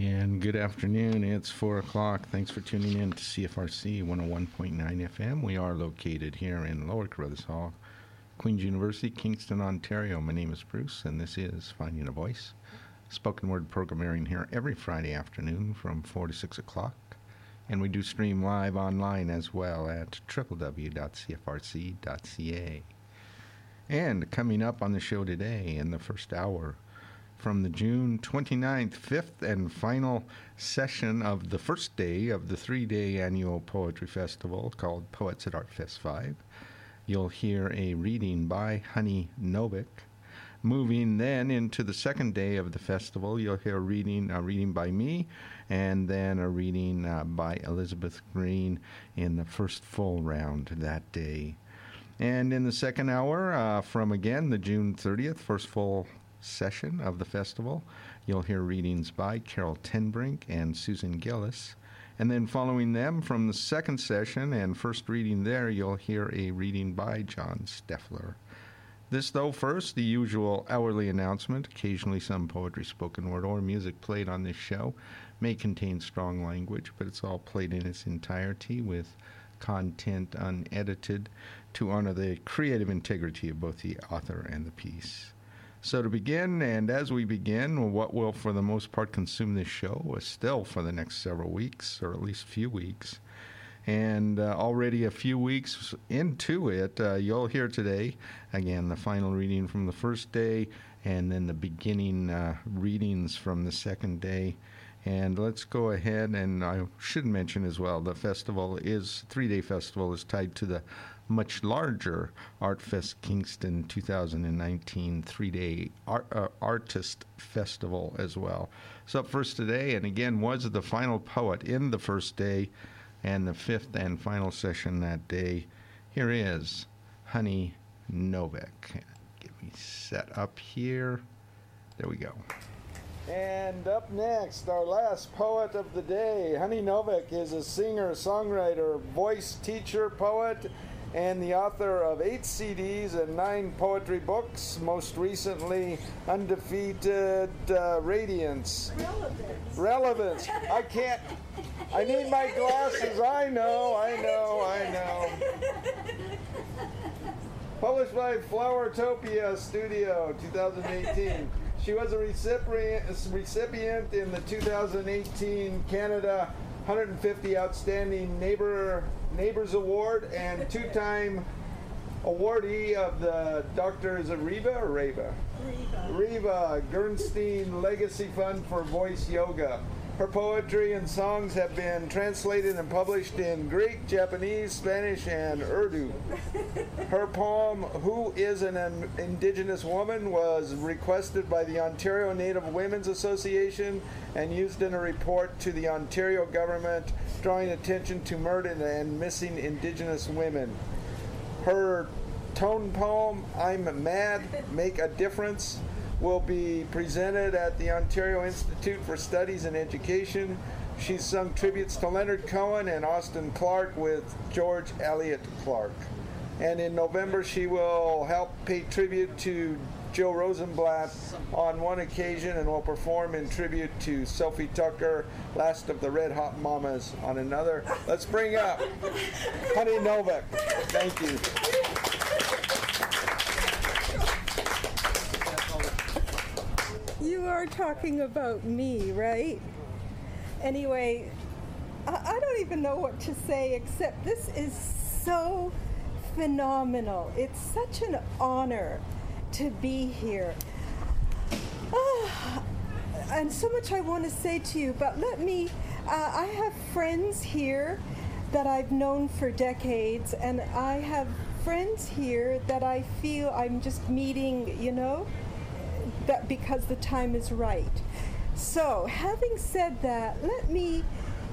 And good afternoon. It's 4 o'clock. Thanks for tuning in to CFRC 101.9 FM. We are located here in Lower Carruthers Hall, Queen's University, Kingston, Ontario. My name is Bruce, and this is Finding a Voice. Spoken word program airing here every Friday afternoon from 4 to 6 o'clock. And we do stream live online as well at www.cfrc.ca. And coming up on the show today in the first hour, from the June 29th, fifth and final session of the first day of the three day annual poetry festival called Poets at Art Fest 5. You'll hear a reading by Honey Novick. Moving then into the second day of the festival, you'll hear a reading, a reading by me, and then a reading uh, by Elizabeth Greene in the first full round that day. And in the second hour, uh, from again the June 30th, first full session of the festival. You'll hear readings by Carol Tenbrink and Susan Gillis. And then following them from the second session and first reading there, you'll hear a reading by John Steffler. This, though, first, the usual hourly announcement. Occasionally, some poetry, spoken word, or music played on this show may contain strong language, but it's all played in its entirety with content unedited to honor the creative integrity of both the author and the piece. So, to begin, and as we begin, what will for the most part consume this show is still for the next several weeks, or at least a few weeks. And uh, already a few weeks into it, uh, you'll hear today, again, the final reading from the first day, and then the beginning uh, readings from the second day. And let's go ahead, and I should mention as well the festival is, three day festival is tied to the much larger ArtFest Kingston 2019 three day art, uh, artist festival as well. So, up first today, and again, was the final poet in the first day and the fifth and final session that day. Here is Honey Novick. Get me set up here. There we go. And up next, our last poet of the day. Honey Novick is a singer, songwriter, voice teacher, poet, and the author of eight CDs and nine poetry books, most recently Undefeated uh, Radiance. Relevance. Relevance. I can't. I need my glasses. I know, I know, I know. Published by Flowertopia Studio, 2018. She was a recipient, recipient in the 2018 Canada 150 Outstanding Neighbor Neighbors Award and two-time awardee of the Doctors of Riva or Reva? Reva. Riva Gerstein Legacy Fund for Voice Yoga. Her poetry and songs have been translated and published in Greek, Japanese, Spanish, and Urdu. Her poem, Who is an Indigenous Woman, was requested by the Ontario Native Women's Association and used in a report to the Ontario government drawing attention to murdered and missing Indigenous women. Her tone poem, I'm Mad, Make a Difference, will be presented at the Ontario Institute for Studies and Education. She's sung tributes to Leonard Cohen and Austin Clarke with George Elliott Clarke. And in November, she will help pay tribute to Joe Rosenblatt on one occasion and will perform in tribute to Sophie Tucker, last of the Red Hot Mamas, on another. Let's bring up Honey Novick. Thank you. You are talking about me, right? Anyway, I, I don't even know what to say except this is so phenomenal. It's such an honor to be here. Ah, and so much I want to say to you, but let me. Uh, I have friends here that I've known for decades, and I have friends here that I feel I'm just meeting, you know, that because the time is right. So, having said that, let me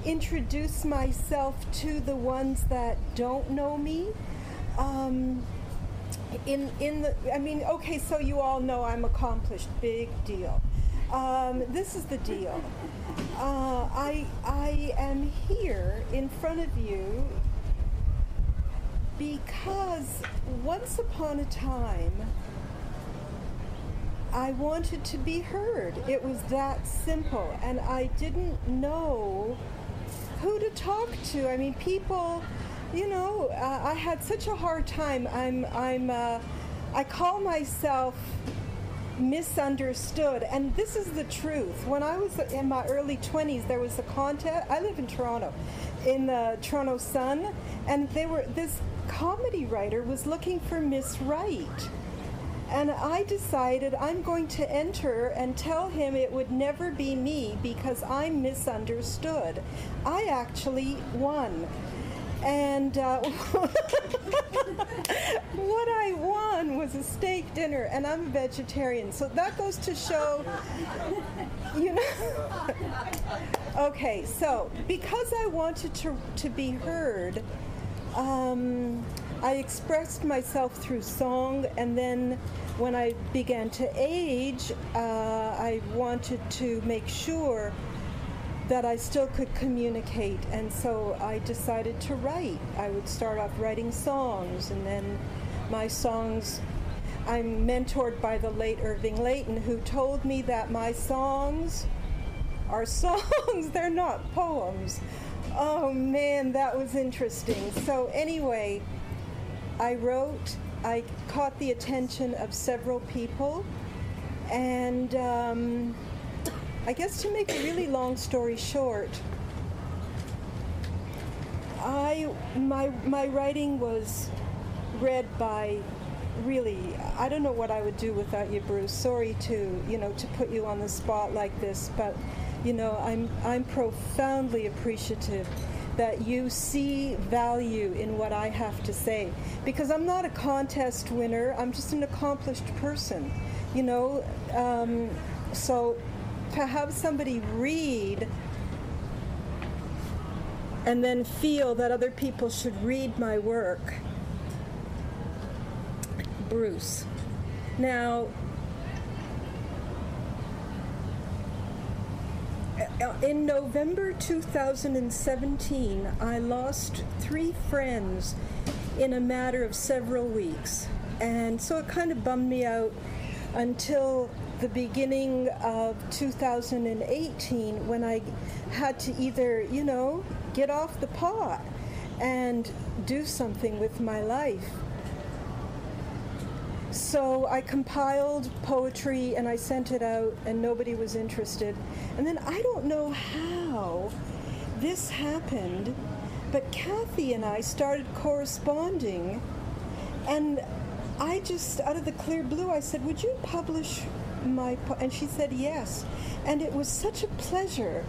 introduce myself to the ones that don't know me. Um, in in the, I mean, okay, so you all know I'm accomplished, big deal. Um, this is the deal. Uh, I I am here in front of you because once upon a time I wanted to be heard. It was that simple. And I didn't know who to talk to. I mean, people, you know, uh, I had such a hard time. I'm, I'm, uh, I call myself misunderstood. And this is the truth. When I was in my early 20s, there was a contest. I live in Toronto, in the Toronto Sun, and they were this comedy writer was looking for Miss Right. And I decided I'm going to enter and tell him it would never be me because I'm misunderstood. I actually won. And uh, what I won was a steak dinner, and I'm a vegetarian. So that goes to show, you know. okay, so because I wanted to, to be heard, um, I expressed myself through song, and then when I began to age, uh, I wanted to make sure that I still could communicate, and so I decided to write. I would start off writing songs, and then my songs. I'm mentored by the late Irving Layton, who told me that my songs are songs, they're not poems. Oh man, that was interesting. So, anyway, I wrote, I caught the attention of several people, and um, I guess to make a really long story short, I my my writing was read by really I don't know what I would do without you, Bruce. Sorry to you know to put you on the spot like this, but you know I'm I'm profoundly appreciative that you see value in what I have to say because I'm not a contest winner. I'm just an accomplished person, you know. Um, so to have somebody read and then feel that other people should read my work. Bruce. Now, in November 2017, I lost three friends in a matter of several weeks. And so it kind of bummed me out until the beginning of 2018 when I had to either, you know, get off the pot and do something with my life. So I compiled poetry and I sent it out, and nobody was interested. And then I don't know how this happened, but Kathy and I started corresponding, and I just, out of the clear blue, I said, Would you publish my po-? and she said yes and it was such a pleasure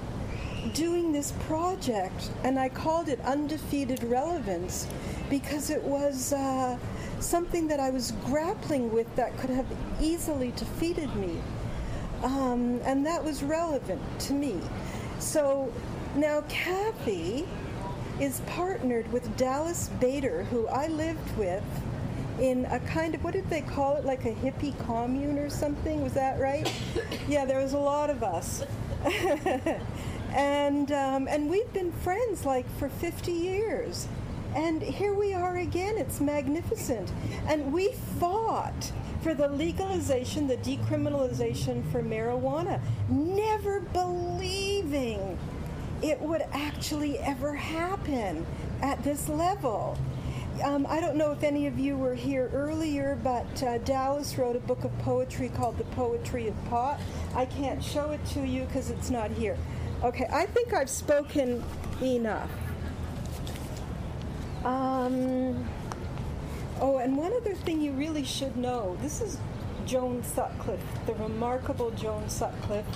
doing this project and i called it undefeated relevance because it was uh, something that i was grappling with that could have easily defeated me. Um, and that was relevant to me. So now kathy is partnered with dallas bader who i lived with in a kind of what did they call it? Like a hippie commune or something? Was that right? Yeah there was a lot of us. And um, and we've been friends like for 50 years and here we are again it's magnificent and we fought for the legalization the decriminalization for marijuana never believing it would actually ever happen at this level um, I don't know if any of you were here earlier, but uh, Dallas wrote a book of poetry called The Poetry of Pot. I can't show it to you because it's not here. Okay, I think I've spoken enough. Um, oh, and one other thing you really should know this is Joan Sutcliffe, the remarkable Joan Sutcliffe.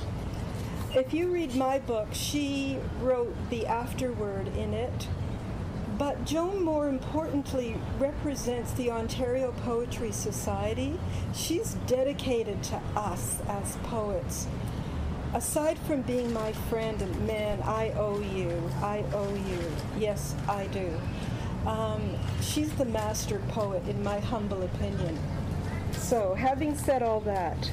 If you read my book, she wrote the afterword in it but Joan, more importantly, represents the Ontario Poetry Society. She's dedicated to us as poets. Aside from being my friend, man, I owe you. I owe you. Yes, I do. Um, she's the master poet, in my humble opinion. So, having said all that,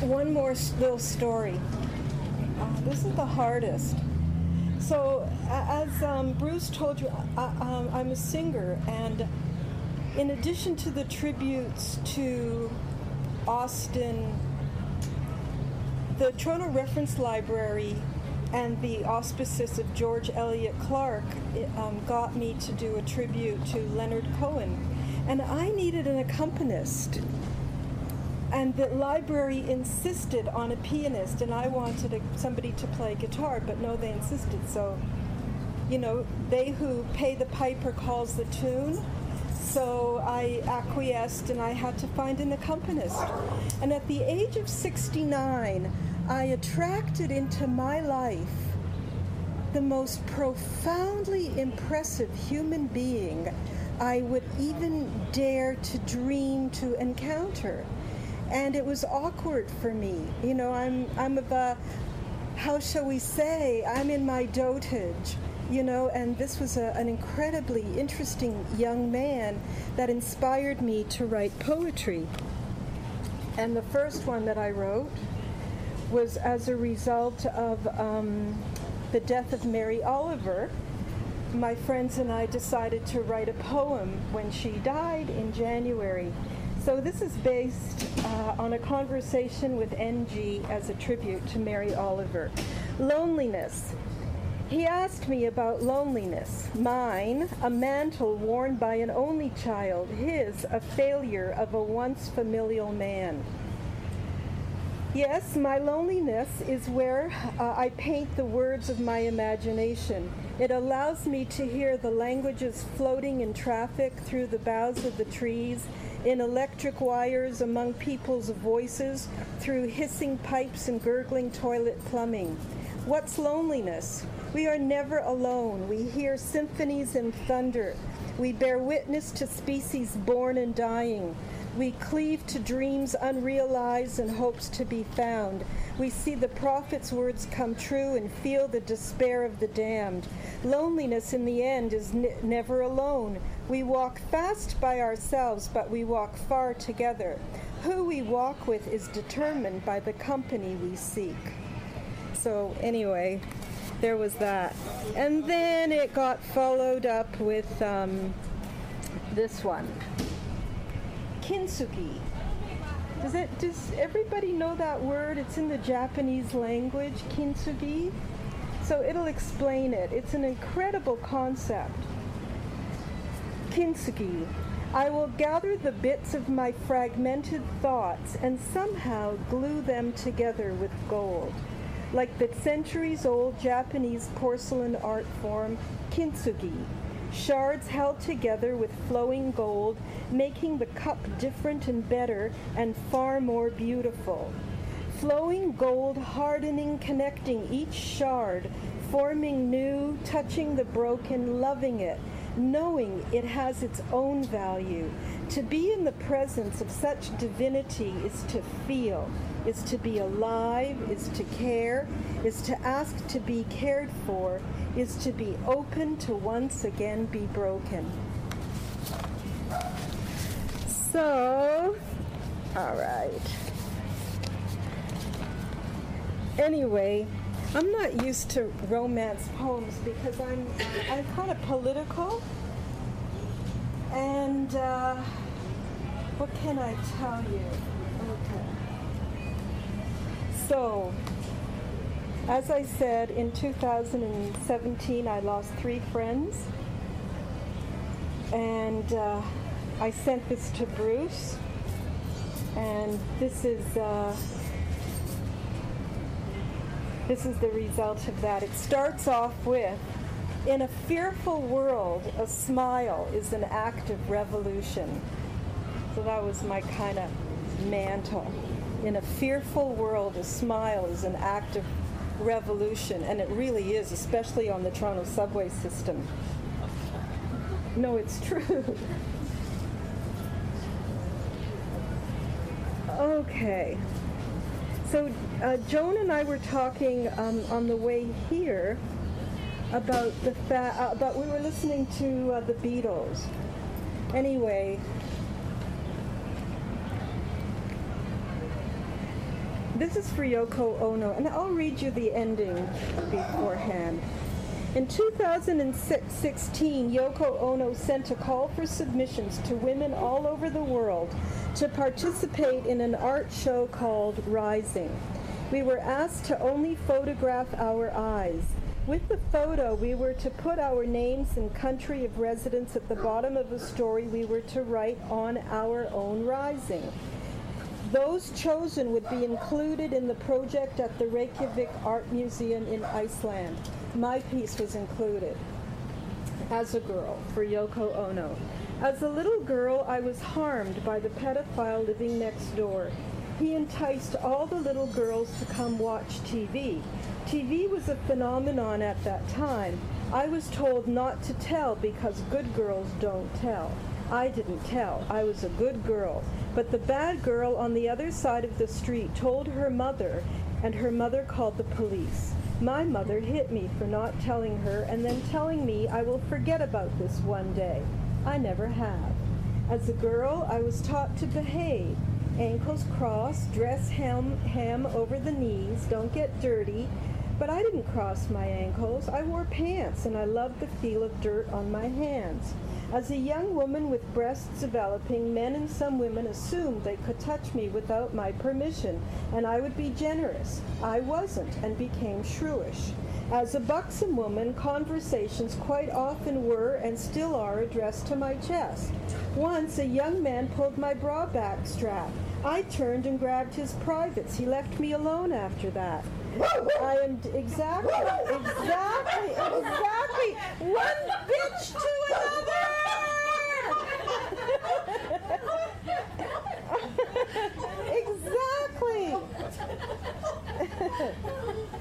one more little story. Uh, this is the hardest. so, as um, Bruce told you, I, um, I'm a singer, and in addition to the tributes to Austin, the Toronto Reference Library and the auspices of George Elliott Clarke um, got me to do a tribute to Leonard Cohen. And I needed an accompanist. And the library insisted on a pianist, and I wanted a, somebody to play guitar, but no, they insisted. So, you know, they who pay the piper calls the tune. So I acquiesced and I had to find an accompanist. And at the age of 69, I attracted into my life the most profoundly impressive human being I would even dare to dream to encounter. And it was awkward for me. You know, I'm I'm of a how shall we say, I'm in my dotage you know, and this was a, an incredibly interesting young man that inspired me to write poetry. And the first one that I wrote was as a result of um, the death of Mary Oliver. My friends and I decided to write a poem when she died in January. So this is based uh, on a conversation with NG as a tribute to Mary Oliver. Loneliness. He asked me about loneliness. Mine, a mantle worn by an only child. His, a failure of a once familial man. Yes, my loneliness is where uh, I paint the words of my imagination. It allows me to hear the languages floating in traffic through the boughs of the trees, in electric wires among people's voices, through hissing pipes and gurgling toilet plumbing. What's loneliness? We are never alone. We hear symphonies and thunder. We bear witness to species born and dying. We cleave to dreams unrealized and hopes to be found. We see the prophet's words come true and feel the despair of the damned. Loneliness in the end is n- never alone. We walk fast by ourselves, but we walk far together. Who we walk with is determined by the company we seek. So, anyway, there was that. And then it got followed up with um, this one kintsugi. Does it does everybody know that word? It's in the Japanese language, kintsugi. So it'll explain it. It's an incredible concept. Kintsugi. I will gather the bits of my fragmented thoughts and somehow glue them together with gold like the centuries old Japanese porcelain art form kintsugi, shards held together with flowing gold, making the cup different and better and far more beautiful. Flowing gold hardening, connecting each shard, forming new, touching the broken, loving it, knowing it has its own value. To be in the presence of such divinity is to feel, is to be alive, is to care, is to ask to be cared for, is to be open to once again be broken. So, all right. Anyway, I'm not used to romance poems because I'm I'm kind of political, and uh, what can I tell you? So, as I said, in 2017, I lost three friends. And uh, I sent this to Bruce. And this is. Uh, this is the result of that. It starts off with In a fearful world, a smile is an act of revolution. So that was my kind of mantle in a fearful world, a smile is an act of revolution, and it really is, especially on the Toronto subway system. No, it's true. okay. So uh, Joan and I were talking um, on the way here about the fa- uh, about we were listening to uh, the Beatles. Anyway, This is for Yoko Ono, and I'll read you the ending beforehand. In 2016, Yoko Ono sent a call for submissions to women all over the world to participate in an art show called Rising. We were asked to only photograph our eyes. With the photo, we were to put our names and country of residence at the bottom of a story we were to write on our own rising. Those chosen would be included in the project at the Reykjavik Art Museum in Iceland. My piece was included as a girl for Yoko Ono. As a little girl, I was harmed by the pedophile living next door. He enticed all the little girls to come watch TV. TV was a phenomenon at that time. I was told not to tell because good girls don't tell. I didn't tell. I was a good girl. But the bad girl on the other side of the street told her mother, and her mother called the police. My mother hit me for not telling her and then telling me I will forget about this one day. I never have. As a girl, I was taught to behave. Ankles crossed, dress hem, hem over the knees, don't get dirty. But I didn't cross my ankles. I wore pants and I loved the feel of dirt on my hands. As a young woman with breasts developing, men and some women assumed they could touch me without my permission, and I would be generous. I wasn't and became shrewish. As a buxom woman, conversations quite often were and still are addressed to my chest. Once a young man pulled my bra back strap. I turned and grabbed his privates. He left me alone after that. I am exactly, exactly, exactly one bitch to another. exactly.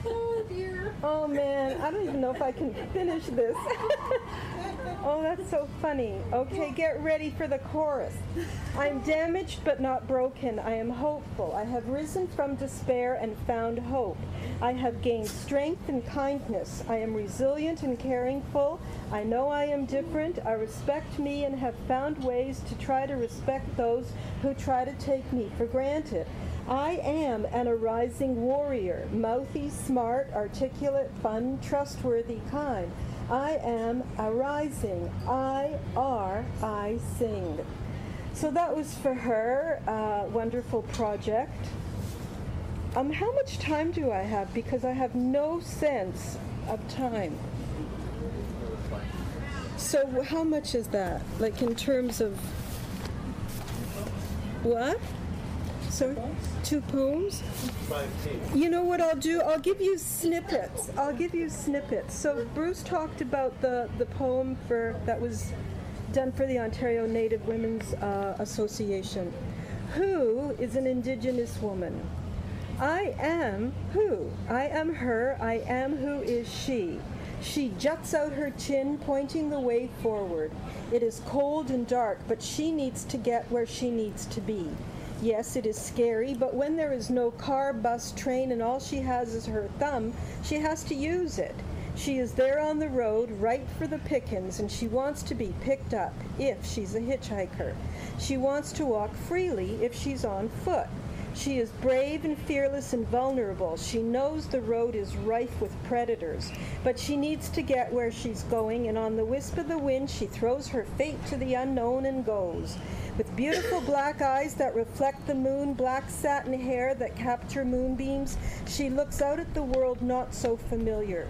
Oh dear. Oh man, I don't even know if I can finish this. oh, that's so funny. Okay, get ready for the chorus. I am damaged but not broken. I am hopeful. I have risen from despair and found hope. I have gained strength and kindness. I am resilient and caringful. I know I am different. I respect me and have found ways to try to respect those who try to take me for granted. I am an arising warrior, mouthy, smart, articulate, fun, trustworthy, kind. I am arising. I are, I sing. So that was for her. Uh, wonderful project. Um, how much time do I have? Because I have no sense of time. So how much is that? Like in terms of what? So two poems? You know what I'll do? I'll give you snippets. I'll give you snippets. So Bruce talked about the, the poem for that was done for the Ontario Native Women's uh, Association. Who is an Indigenous woman? I am who? I am her. I am who is she. She juts out her chin, pointing the way forward. It is cold and dark, but she needs to get where she needs to be. Yes, it is scary, but when there is no car, bus, train, and all she has is her thumb, she has to use it. She is there on the road, right for the pickings, and she wants to be picked up if she's a hitchhiker. She wants to walk freely if she's on foot. She is brave and fearless and vulnerable. She knows the road is rife with predators, but she needs to get where she's going, and on the wisp of the wind, she throws her fate to the unknown and goes. With beautiful black eyes that reflect the moon, black satin hair that capture moonbeams, she looks out at the world not so familiar.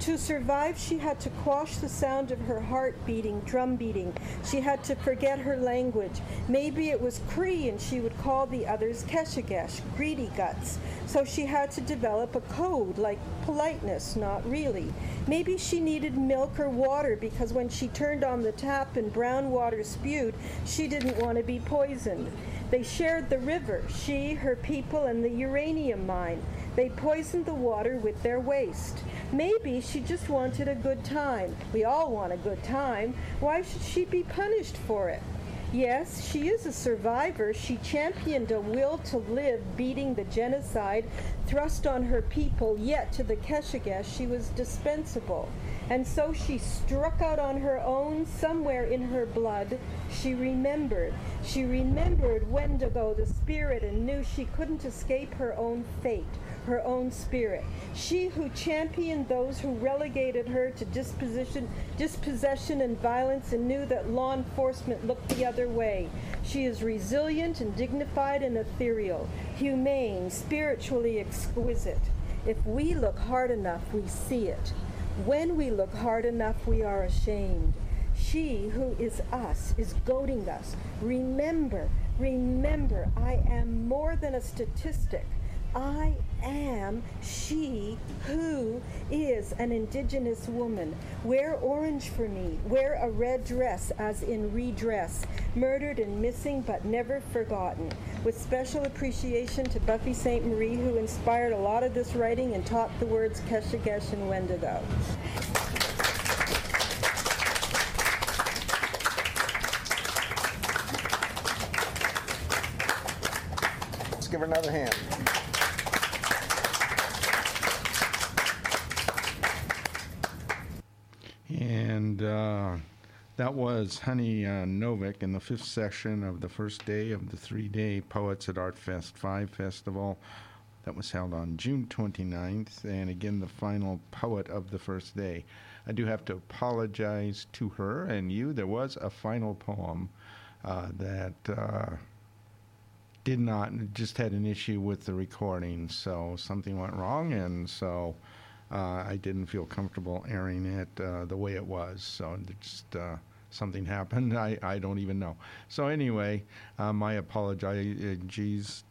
To survive, she had to quash the sound of her heart beating, drum beating. She had to forget her language. Maybe it was Cree and she would call the others Keshagesh, greedy guts. So she had to develop a code like politeness, not really. Maybe she needed milk or water because when she turned on the tap and brown water spewed, she didn't want to be poisoned. They shared the river, she, her people, and the uranium mine. They poisoned the water with their waste. Maybe she just wanted a good time. We all want a good time. Why should she be punished for it? Yes, she is a survivor. She championed a will to live, beating the genocide thrust on her people, yet to the Keshagesh she was dispensable. And so she struck out on her own, somewhere in her blood. She remembered. She remembered Wendigo, the spirit, and knew she couldn't escape her own fate. Her own spirit. She who championed those who relegated her to disposition, dispossession and violence and knew that law enforcement looked the other way. She is resilient and dignified and ethereal, humane, spiritually exquisite. If we look hard enough, we see it. When we look hard enough, we are ashamed. She who is us is goading us. Remember, remember, I am more than a statistic. I am she who is an indigenous woman. Wear orange for me. Wear a red dress, as in redress. Murdered and missing, but never forgotten. With special appreciation to Buffy Sainte-Marie, who inspired a lot of this writing and taught the words Keshagesh and Wendigo. Let's give her another hand. And uh, that was Honey uh, Novick in the fifth session of the first day of the three day Poets at Art Fest 5 festival that was held on June 29th, and again, the final poet of the first day. I do have to apologize to her and you. There was a final poem uh, that uh, did not, just had an issue with the recording, so something went wrong, and so uh, I didn't feel comfortable airing it uh, the way it was. So just uh, something happened. I, I don't even know. So anyway, um, I apologize,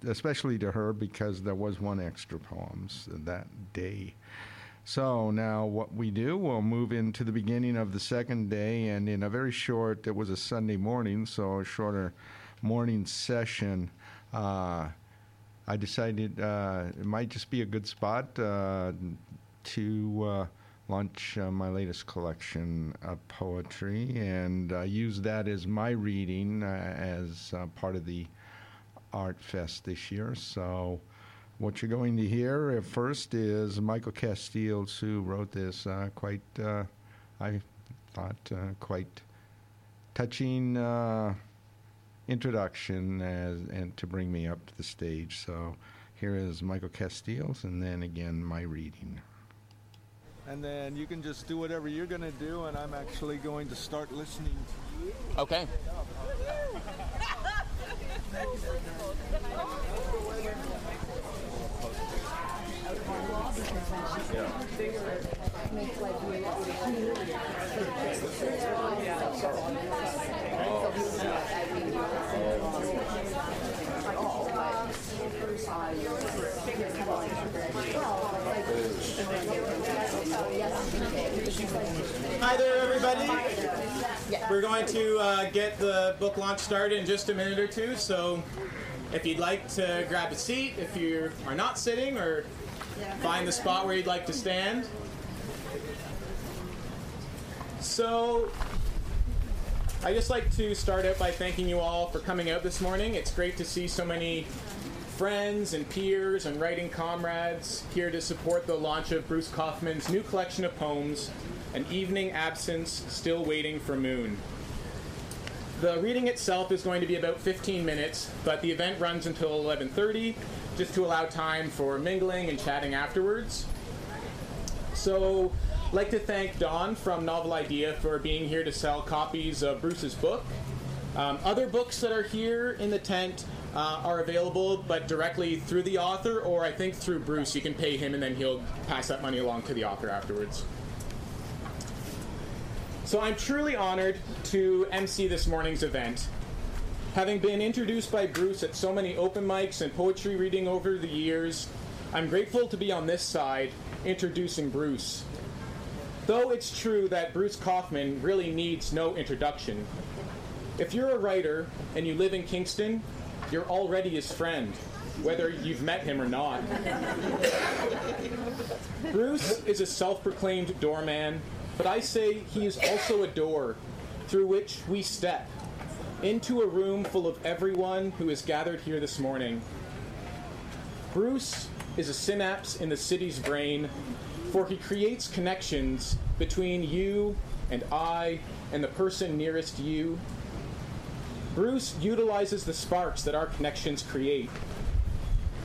especially to her because there was one extra poems that day. So now what we do, we'll move into the beginning of the second day, and in a very short, it was a Sunday morning, so a shorter morning session. Uh, I decided uh, it might just be a good spot uh, to uh, launch uh, my latest collection of poetry and uh, use that as my reading uh, as uh, part of the Art Fest this year. So, what you're going to hear at first is Michael Casteels, who wrote this uh, quite, uh, I thought, uh, quite touching uh, introduction as, and to bring me up to the stage. So, here is Michael Casteels, and then again, my reading. And then you can just do whatever you're going to do, and I'm actually going to start listening to you. Okay. Hi there, everybody. We're going to uh, get the book launch started in just a minute or two. So, if you'd like to grab a seat, if you are not sitting, or find the spot where you'd like to stand. So, I just like to start out by thanking you all for coming out this morning. It's great to see so many friends and peers and writing comrades here to support the launch of Bruce Kaufman's new collection of poems, An Evening Absence Still Waiting for Moon. The reading itself is going to be about 15 minutes, but the event runs until 11:30 just to allow time for mingling and chatting afterwards. So, I'd like to thank Don from Novel Idea for being here to sell copies of Bruce's book. Um, other books that are here in the tent uh, are available, but directly through the author, or I think through Bruce. You can pay him, and then he'll pass that money along to the author afterwards. So I'm truly honored to MC this morning's event. Having been introduced by Bruce at so many open mics and poetry reading over the years, I'm grateful to be on this side introducing Bruce. Though it's true that Bruce Kaufman really needs no introduction. If you're a writer and you live in Kingston, you're already his friend, whether you've met him or not. Bruce is a self proclaimed doorman, but I say he is also a door through which we step into a room full of everyone who is gathered here this morning. Bruce is a synapse in the city's brain, for he creates connections between you and I and the person nearest you. Bruce utilizes the sparks that our connections create.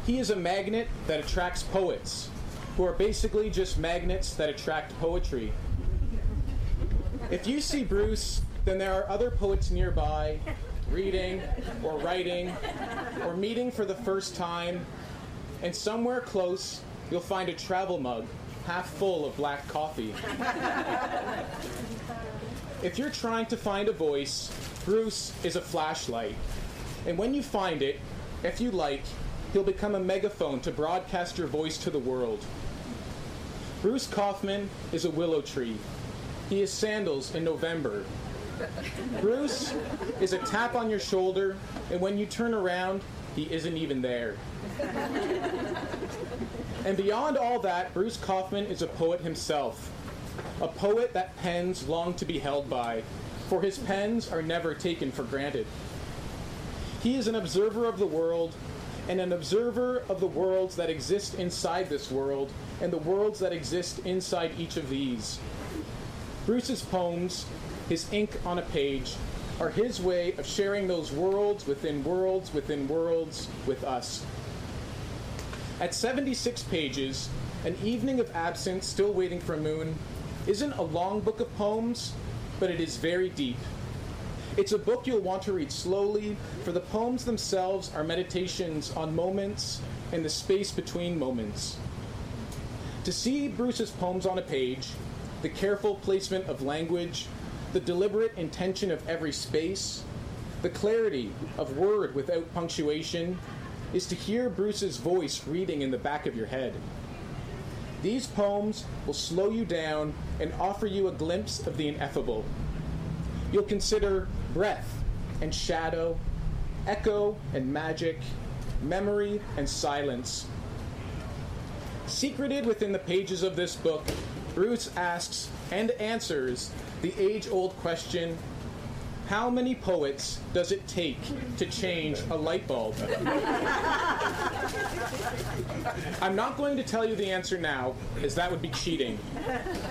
He is a magnet that attracts poets, who are basically just magnets that attract poetry. If you see Bruce, then there are other poets nearby, reading or writing or meeting for the first time, and somewhere close you'll find a travel mug half full of black coffee. if you're trying to find a voice, Bruce is a flashlight. And when you find it, if you like, he'll become a megaphone to broadcast your voice to the world. Bruce Kaufman is a willow tree. He is sandals in November. Bruce is a tap on your shoulder, and when you turn around, he isn't even there. and beyond all that, Bruce Kaufman is a poet himself. A poet that pens long to be held by, for his pens are never taken for granted. He is an observer of the world and an observer of the worlds that exist inside this world and the worlds that exist inside each of these. Bruce's poems, his ink on a page, are his way of sharing those worlds within worlds within worlds with us. At 76 pages, An Evening of Absence Still Waiting for a Moon isn't a long book of poems, but it is very deep. It's a book you'll want to read slowly, for the poems themselves are meditations on moments and the space between moments. To see Bruce's poems on a page, the careful placement of language, the deliberate intention of every space, the clarity of word without punctuation, is to hear Bruce's voice reading in the back of your head. These poems will slow you down and offer you a glimpse of the ineffable. You'll consider breath and shadow, echo and magic, memory and silence. Secreted within the pages of this book, Bruce asks and answers the age old question how many poets does it take to change a light bulb? I'm not going to tell you the answer now, as that would be cheating,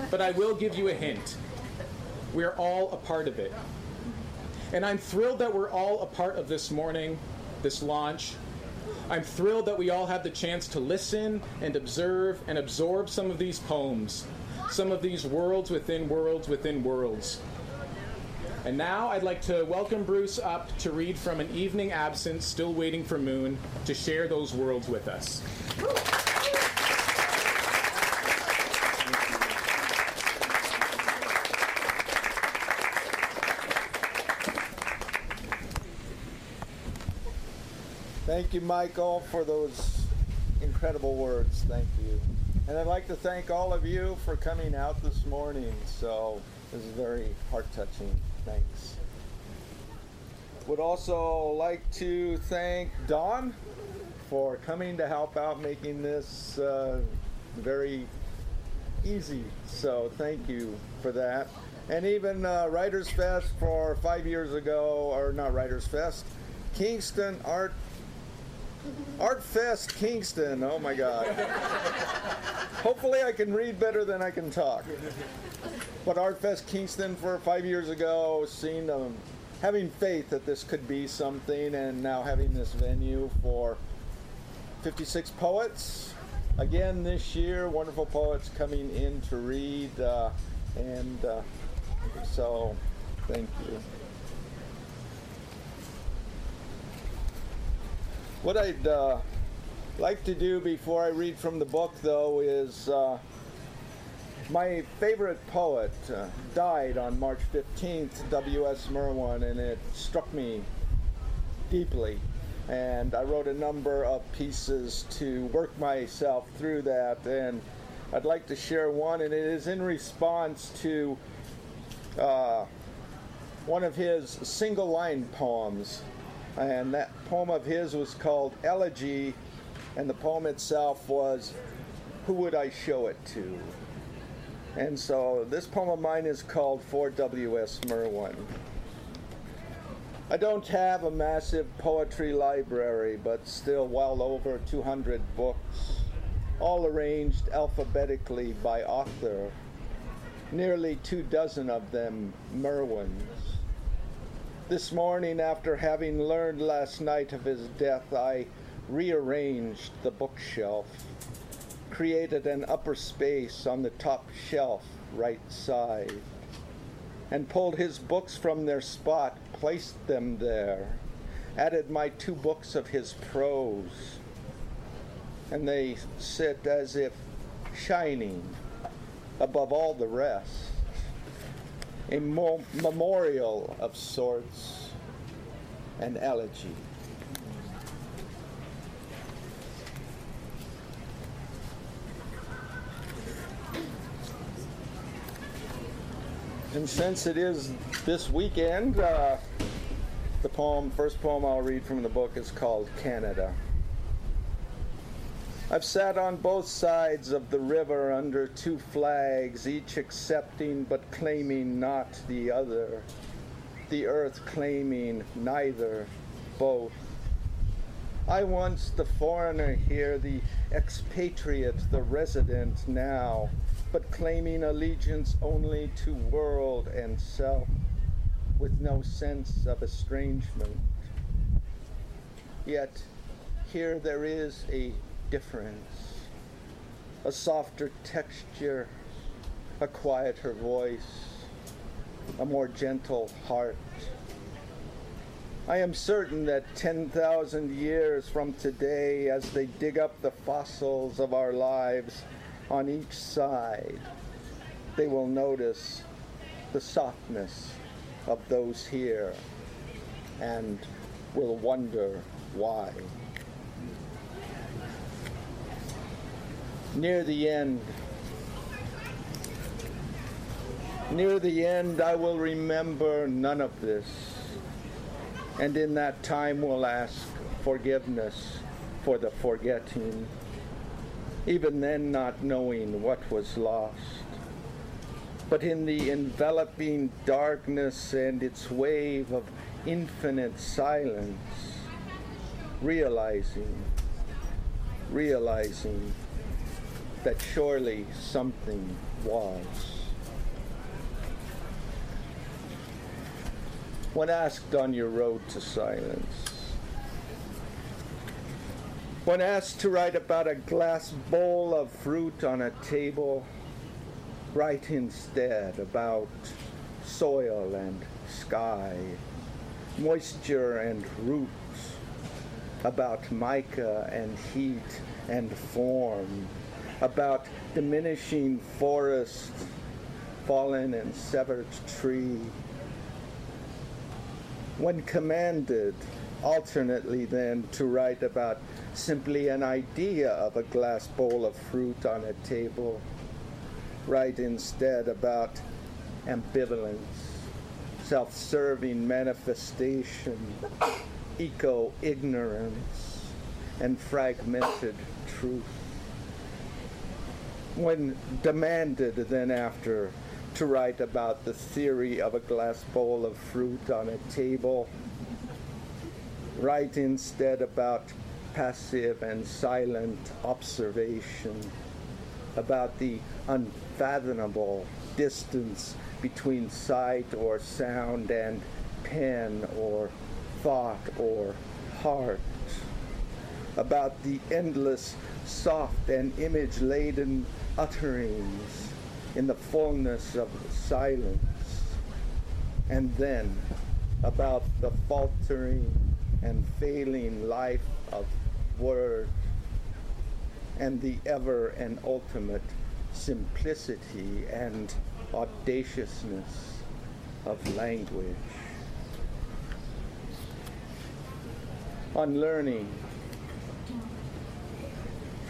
but I will give you a hint. We're all a part of it. And I'm thrilled that we're all a part of this morning, this launch. I'm thrilled that we all have the chance to listen and observe and absorb some of these poems, some of these worlds within worlds within worlds. And now I'd like to welcome Bruce up to read from An Evening Absence, Still Waiting for Moon, to share those worlds with us. Thank you, Michael, for those incredible words. Thank you. And I'd like to thank all of you for coming out this morning. So this is very heart touching. Thanks. Would also like to thank Don for coming to help out making this uh, very easy. So thank you for that. And even uh, Writers Fest for five years ago, or not Writers Fest, Kingston Art Art Fest Kingston. Oh my God. Hopefully I can read better than I can talk. But Art Fest Kingston for five years ago, seeing um, having faith that this could be something, and now having this venue for 56 poets. Again this year, wonderful poets coming in to read, uh, and uh, so thank you. What I'd uh, like to do before I read from the book, though, is uh, my favorite poet uh, died on March 15th, W.S. Merwin, and it struck me deeply. And I wrote a number of pieces to work myself through that, and I'd like to share one, and it is in response to uh, one of his single line poems and that poem of his was called Elegy, and the poem itself was Who Would I Show It To? And so this poem of mine is called For W.S. Merwin. I don't have a massive poetry library, but still well over 200 books, all arranged alphabetically by author, nearly two dozen of them Merwins. This morning, after having learned last night of his death, I rearranged the bookshelf, created an upper space on the top shelf right side, and pulled his books from their spot, placed them there, added my two books of his prose, and they sit as if shining above all the rest, a mo- memorial of sorts, an elegy. And since it is this weekend, uh, the poem, first poem I'll read from the book is called Canada. I've sat on both sides of the river under two flags, each accepting but claiming not the other, the earth claiming neither, both. I once the foreigner here, the expatriate, the resident now, but claiming allegiance only to world and self, with no sense of estrangement. Yet here there is a difference, a softer texture, a quieter voice, a more gentle heart. I am certain that 10,000 years from today, as they dig up the fossils of our lives, on each side, they will notice the softness of those here and will wonder why. Near the end, near the end, I will remember none of this, and in that time will ask forgiveness for the forgetting even then not knowing what was lost. But in the enveloping darkness and its wave of infinite silence, realizing, realizing that surely something was. When asked on your road to silence, when asked to write about a glass bowl of fruit on a table, write instead about soil and sky, moisture and roots, about mica and heat and form, about diminishing forest, fallen and severed tree. When commanded, alternately then to write about simply an idea of a glass bowl of fruit on a table. Write instead about ambivalence, self serving manifestation, eco ignorance, and fragmented truth. When demanded then after to write about the theory of a glass bowl of fruit on a table, write instead about passive and silent observation, about the unfathomable distance between sight or sound and pen or thought or heart, about the endless soft and image laden utterings in the fullness of silence, and then about the faltering and failing life of word and the ever and ultimate simplicity and audaciousness of language. On learning,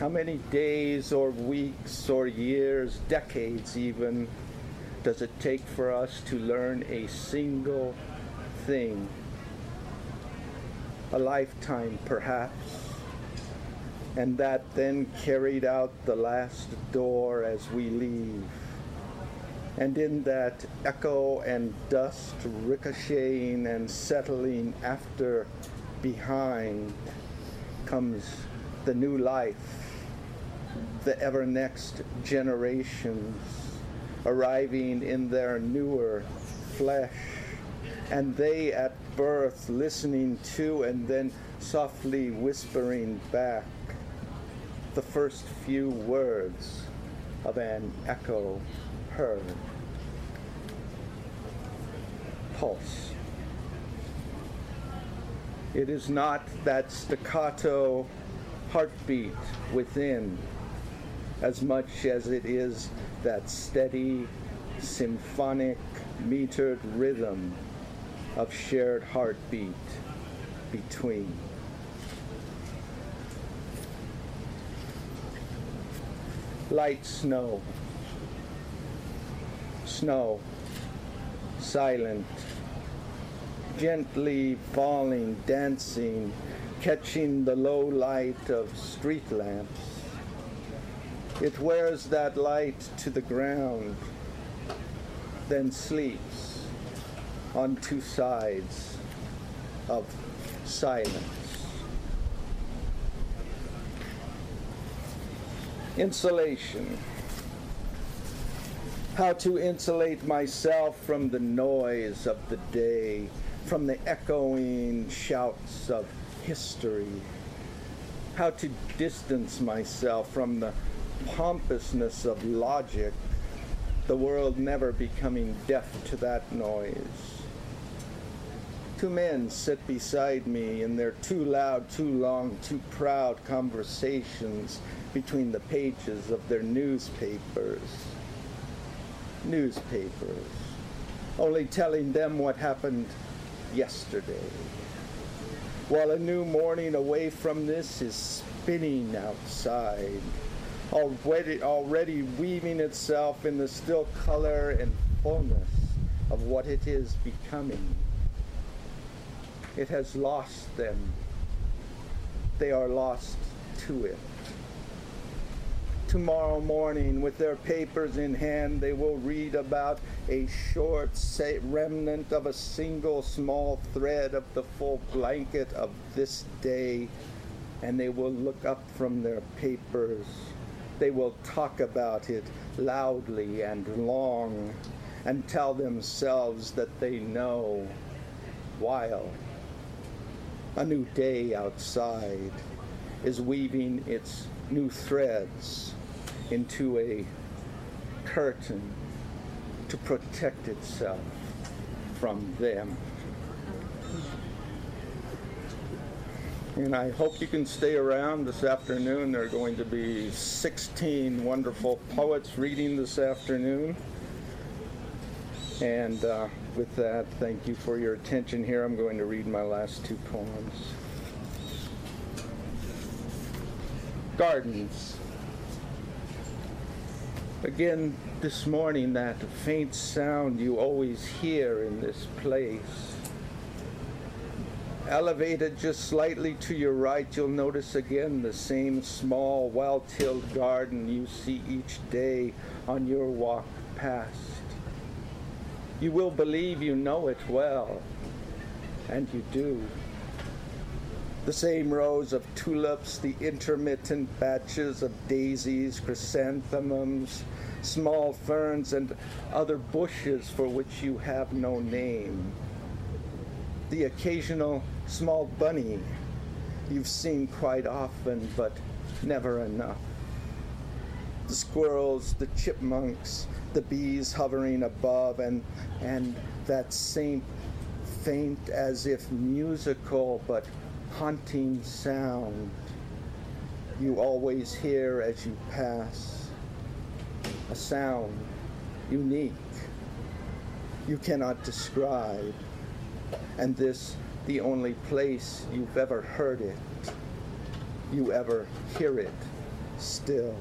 how many days or weeks or years, decades even, does it take for us to learn a single thing? A lifetime perhaps, and that then carried out the last door as we leave. And in that echo and dust ricocheting and settling after behind comes the new life, the ever next generations arriving in their newer flesh, and they at birth, listening to and then softly whispering back the first few words of an echo heard. Pulse. It is not that staccato heartbeat within as much as it is that steady, symphonic, metered rhythm of shared heartbeat between. Light snow, snow, silent, gently falling, dancing, catching the low light of street lamps. It wears that light to the ground, then sleeps on two sides of silence. Insulation. How to insulate myself from the noise of the day, from the echoing shouts of history. How to distance myself from the pompousness of logic, the world never becoming deaf to that noise. Two men sit beside me in their too loud, too long, too proud conversations between the pages of their newspapers. Newspapers. Only telling them what happened yesterday. While a new morning away from this is spinning outside, already, already weaving itself in the still color and fullness of what it is becoming. It has lost them. They are lost to it. Tomorrow morning, with their papers in hand, they will read about a short remnant of a single small thread of the full blanket of this day, and they will look up from their papers. They will talk about it loudly and long and tell themselves that they know while a new day outside is weaving its new threads into a curtain to protect itself from them. And I hope you can stay around this afternoon. There are going to be 16 wonderful poets reading this afternoon. And uh, with that, thank you for your attention here. I'm going to read my last two poems. Gardens. Again, this morning, that faint sound you always hear in this place. Elevated just slightly to your right, you'll notice again the same small, well tilled garden you see each day on your walk past. You will believe you know it well, and you do. The same rows of tulips, the intermittent batches of daisies, chrysanthemums, small ferns, and other bushes for which you have no name. The occasional small bunny you've seen quite often, but never enough. The squirrels, the chipmunks, the bees hovering above, and, and that same faint as if musical but haunting sound you always hear as you pass. A sound unique you cannot describe, and this the only place you've ever heard it, you ever hear it still.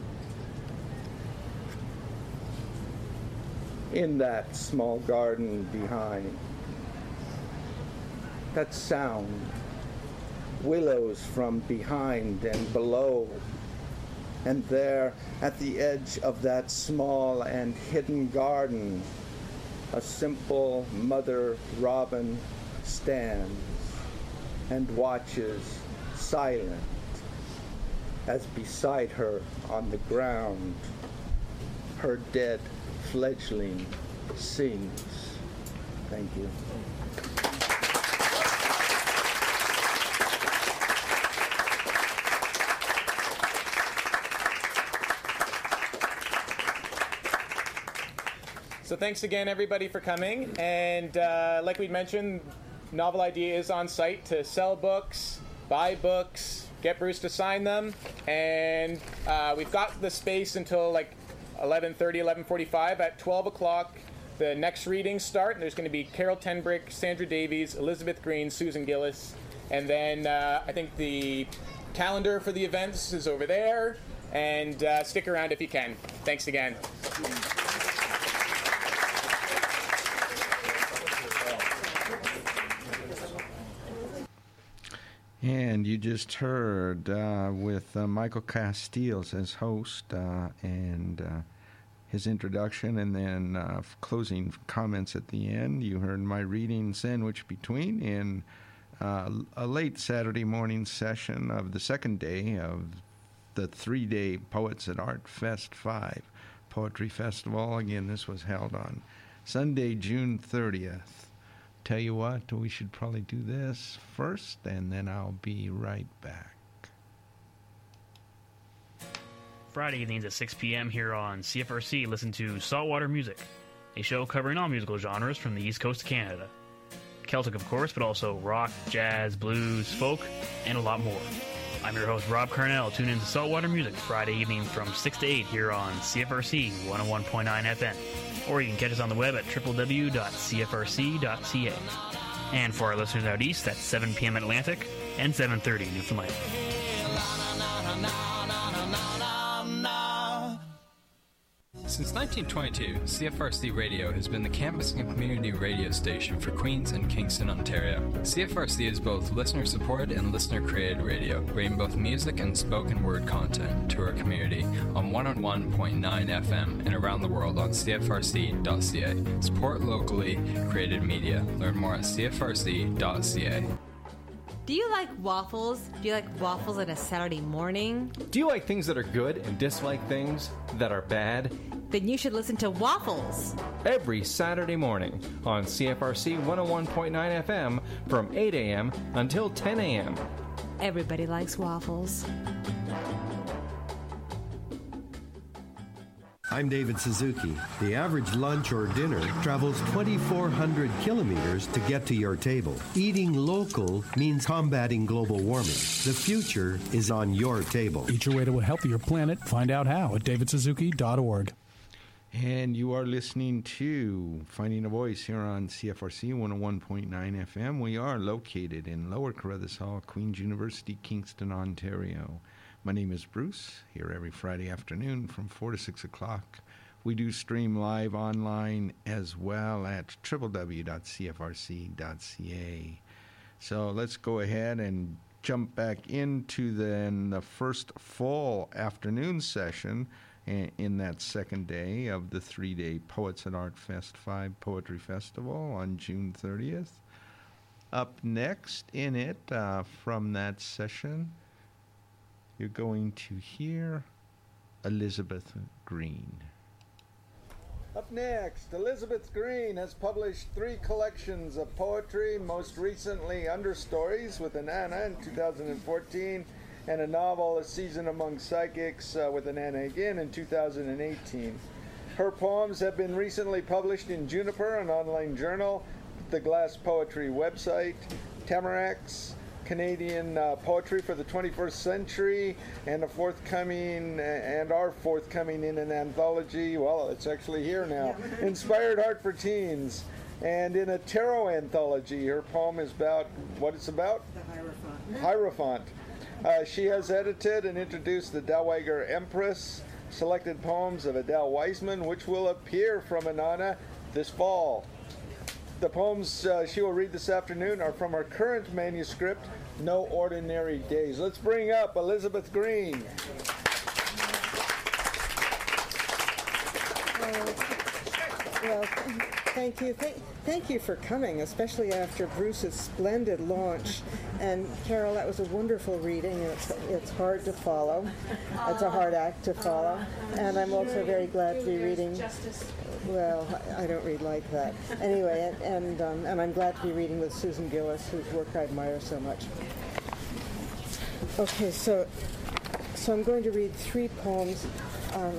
in that small garden behind. That sound, willows from behind and below, and there at the edge of that small and hidden garden, a simple mother robin stands and watches silent as beside her on the ground her dead fledgling sings. Thank you. So thanks again, everybody, for coming. And uh, like we mentioned, Novel Idea is on site to sell books, buy books, get Bruce to sign them, and uh, we've got the space until like 11:30, 11:45. At 12 o'clock, the next readings start, and there's going to be Carol TenBrink, Sandra Davies, Elizabeth Greene, Susan Gillis, and then uh, I think the calendar for the events is over there. And uh, stick around if you can. Thanks again. And you just heard uh, with uh, Michael Casteels as host uh, and uh, his introduction, and then uh, closing comments at the end. You heard my reading sandwich between in uh, a late Saturday morning session of the second day of the three day Poets at Art Fest 5 Poetry Festival. Again, this was held on Sunday, June 30th. Tell you what, we should probably do this first, and then I'll be right back. Friday evenings at 6 p.m. here on CFRC, listen to Saltwater Music, a show covering all musical genres from the East Coast of Canada. Celtic, of course, but also rock, jazz, blues, folk, and a lot more. I'm your host, Rob Carnell. Tune in to Saltwater Music Friday evening from 6 to 8 here on CFRC 101.9 FM. Or you can catch us on the web at www.cfrc.ca. And for our listeners out east, that's 7 p.m. Atlantic and 7.30 Newfoundland. Since 1922, CFRC Radio has been the campus and community radio station for Queens and Kingston, Ontario. CFRC is both listener supported and listener created radio, bringing both music and spoken word content to our community on 101.9 FM and around the world on CFRC.ca. Support locally created media. Learn more at CFRC.ca. Do you like waffles? Do you like waffles on a Saturday morning? Do you like things that are good and dislike things that are bad? Then you should listen to Waffles. Every Saturday morning on CFRC 101.9 FM from 8 a.m. until 10 a.m. Everybody likes waffles. I'm David Suzuki. The average lunch or dinner travels 2,400 kilometers to get to your table. Eating local means combating global warming. The future is on your table. Eat your way to a healthier planet. Find out how at davidsuzuki.org. And you are listening to Finding a Voice here on CFRC 101.9 FM. We are located in Lower Carruthers Hall, Queen's University, Kingston, Ontario. My name is Bruce, here every Friday afternoon from 4 to 6 o'clock. We do stream live online as well at www.cfrc.ca. So let's go ahead and jump back into then the first full afternoon session in that second day of the three day Poets and Art Fest 5 Poetry Festival on June 30th. Up next in it uh, from that session, you're going to hear Elizabeth Greene. Up next, Elizabeth Greene has published three collections of poetry, most recently Understories with Inanna in 2014 and a novel, A Season Among Psychics, uh, with Inanna again in 2018. Her poems have been recently published in Juniper, an online journal, the Glass Poetry website, Tamaracks, Canadian uh, Poetry for the 21st Century, and a forthcoming, and are forthcoming in an anthology. Well, it's actually here now. Inspired Art for Teens. And in a tarot anthology, her poem is about what it's about? The Hierophant. Hierophant. Uh, she has edited and introduced the Dowager Empress, selected poems of Adele Wiseman, which will appear from Inanna this fall. The poems uh, she will read this afternoon are from her current manuscript, No Ordinary Days. Let's bring up Elizabeth Greene. Well, thank you. Thank, thank you for coming, especially after Bruce's splendid launch. And Carol, that was a wonderful reading. It's, it's hard to follow. It's a hard act to follow. And I'm also very glad to be reading. Well, I don't read like that. Anyway, and um, and I'm glad to be reading with Susan Gillis, whose work I admire so much. Okay, so so I'm going to read three poems. Um,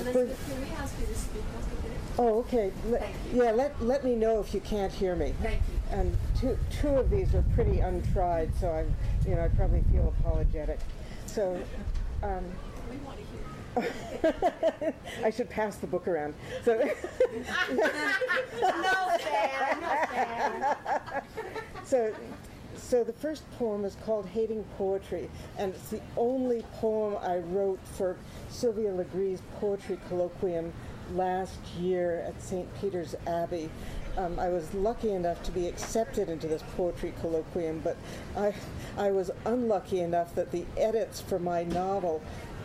Elizabeth, can we ask you to speak up a bit? Oh, okay. Let, Thank you. yeah, let, let me know if you can't hear me. Thank you. And two, two of these are pretty untried, so I'm, you know, I probably feel apologetic. So, um, We want to hear. I should pass the book around. So, No fair, no fair. so, so the first poem is called "Hating Poetry," and it's the only poem I wrote for Sylvia Legris's poetry colloquium last year at St. Peter's Abbey. Um, I was lucky enough to be accepted into this poetry colloquium, but I, I was unlucky enough that the edits for my novel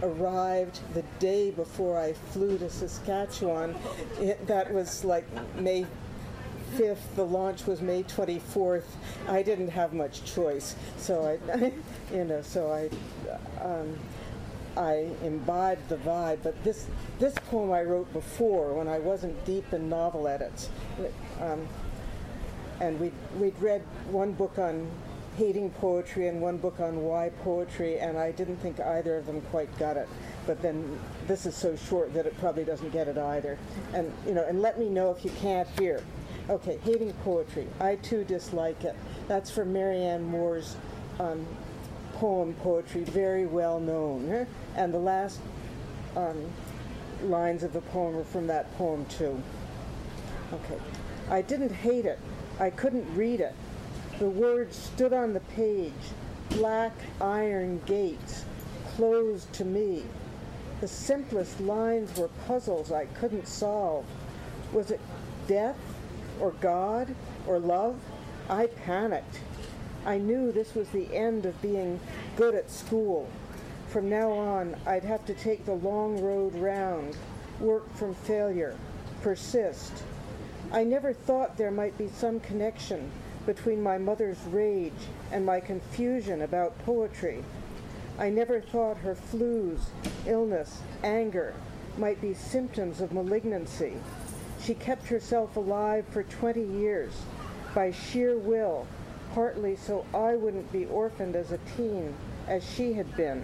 arrived the day before I flew to Saskatchewan. It, that was like May 5th. The launch was May 24th. I didn't have much choice, so I, you know, so I, um, I imbibed the vibe. But this this poem I wrote before when I wasn't deep in novel edits, um, and we we'd read one book on hating poetry and one book on why poetry, and I didn't think either of them quite got it. But then this is so short that it probably doesn't get it either. And you know, and let me know if you can't hear. Okay, hating poetry. I too dislike it. That's from Marianne Moore's um, poem poetry, very well known. And the last um, lines of the poem are from that poem too. Okay. I didn't hate it. I couldn't read it. The words stood on the page, black iron gates, closed to me. The simplest lines were puzzles I couldn't solve. Was it death or God or love? I panicked. I knew this was the end of being good at school. From now on, I'd have to take the long road round, work from failure, persist. I never thought there might be some connection between my mother's rage and my confusion about poetry. I never thought her flus, illness, anger might be symptoms of malignancy. She kept herself alive for 20 years by sheer will, partly so I wouldn't be orphaned as a teen as she had been.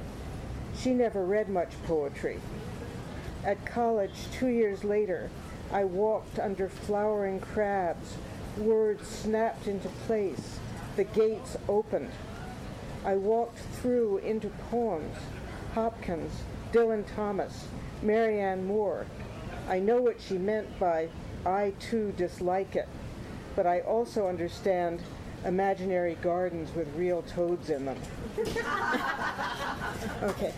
She never read much poetry. At college, two years later, I walked under flowering crabs. Words snapped into place. The gates opened. I walked through into poems. Hopkins, Dylan Thomas, Marianne Moore. I know what she meant by I too dislike it, but I also understand imaginary gardens with real toads in them. okay.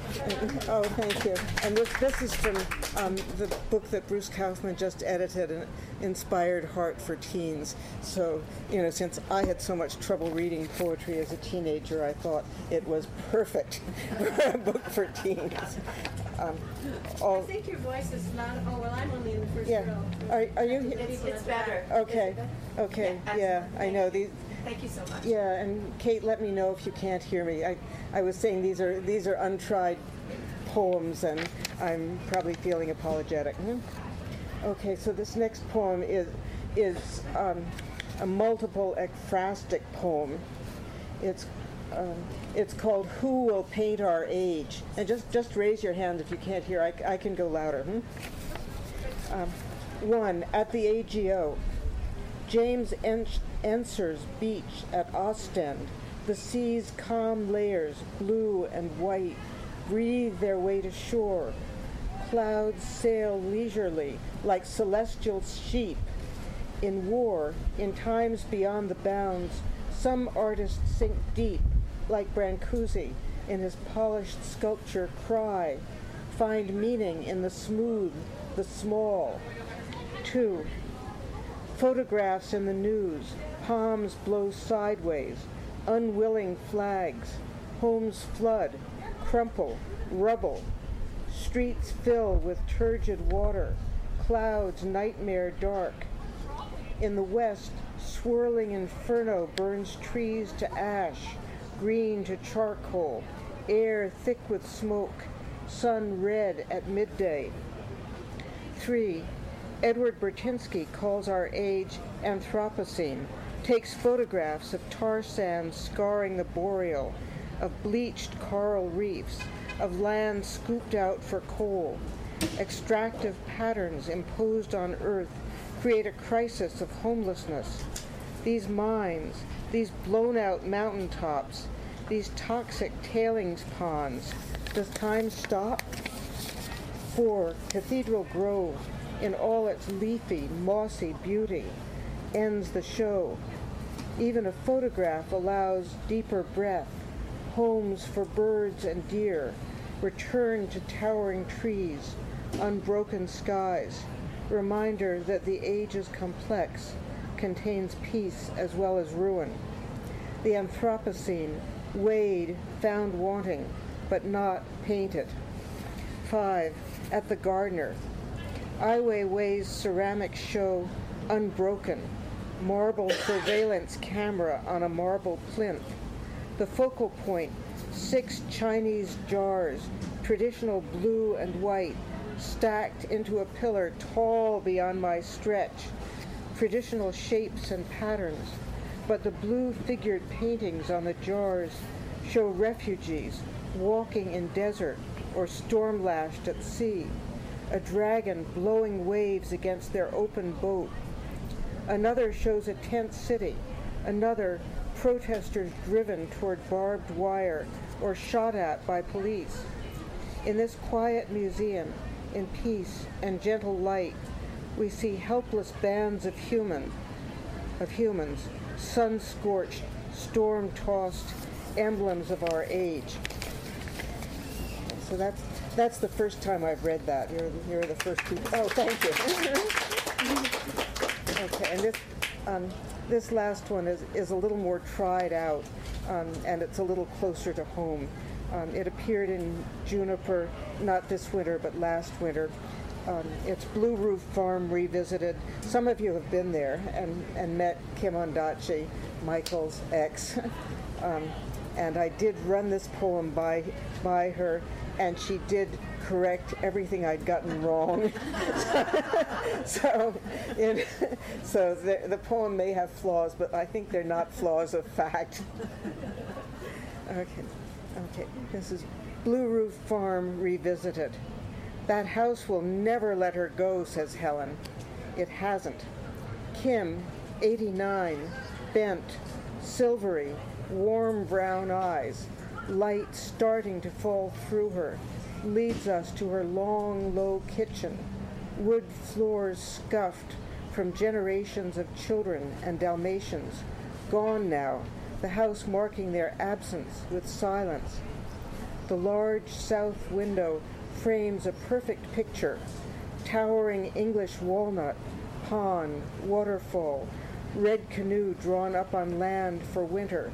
Oh, thank you. And this, this is from um, the book that Bruce Kauffman just edited, an Inspired Heart for Teens. So, you know, since I had so much trouble reading poetry as a teenager, I thought it was perfect for a book for teens. Um, I think your voice is loud. Oh, well, I'm only in the first yeah. row. Are, are you? It's, it's better. Okay. It better? Okay. Yeah, Yeah, I know these. Thank you so much. Yeah, and Kate, let me know if you can't hear me. I, I was saying these are these are untried poems, and I'm probably feeling apologetic. Hmm? Okay, so this next poem is is um, a multiple ekphrastic poem. It's um, it's called "Who Will Paint Our Age?" And just just raise your hand if you can't hear. I, I can go louder. Hmm? Um, one at the AGO. James En- Ensor's beach at Ostend. The sea's calm layers, blue and white, breathe their way to shore. Clouds sail leisurely like celestial sheep. In war, in times beyond the bounds, some artists sink deep, like Brancusi in his polished sculpture Cry, find meaning in the smooth, the small. Two, Photographs in the news, palms blow sideways, unwilling flags, homes flood, crumple, rubble, streets fill with turgid water, clouds nightmare dark. In the west, swirling inferno burns trees to ash, green to charcoal, air thick with smoke, sun red at midday. Three, Edward Burtynsky calls our age Anthropocene, takes photographs of tar sands scarring the boreal, of bleached coral reefs, of land scooped out for coal, Extractive patterns imposed on Earth create a crisis of homelessness. These mines, these blown out mountaintops, these toxic tailings ponds, does time stop? For Cathedral Grove, in all its leafy, mossy beauty, ends the show. Even a photograph allows deeper breath, homes for birds and deer, return to towering trees, unbroken skies, reminder that the age is complex, contains peace as well as ruin. The Anthropocene, weighed, found wanting, but not painted. 5. At the Gardner. Ai Weiwei's ceramics show unbroken, marble surveillance camera on a marble plinth. The focal point, six Chinese jars, traditional blue and white, stacked into a pillar tall beyond my stretch. Traditional shapes and patterns, but the blue figured paintings on the jars show refugees walking in desert or storm lashed at sea, a dragon blowing waves against their open boat. Another shows a tent city, another protesters driven toward barbed wire or shot at by police. In this quiet museum, in peace and gentle light, we see helpless bands of human, of humans, sun-scorched, storm-tossed emblems of our age. So that's that's the first time I've read that. You're you're the first people. Oh, thank you. okay, and this um, this last one is is a little more tried out, um, and it's a little closer to home. Um, it appeared in Juniper, not this winter, but last winter. Um, it's Blue Roof Farm Revisited. Some of you have been there and, and met Kim Ondaatje, Michael's ex. um, and I did run this poem by, by her, and she did correct everything I'd gotten wrong. so, so the, the poem may have flaws, but I think they're not flaws of fact. okay. Okay, this is Blue Roof Farm Revisited. That house will never let her go, says Helen. It hasn't. Kim, 89, bent, silvery, warm brown eyes, light starting to fall through her, leads us to her long, low kitchen, wood floors scuffed from generations of children and Dalmatians, gone now, the house marking their absence with silence. The large south window frames a perfect picture. Towering English walnut, pond, waterfall, red canoe drawn up on land for winter,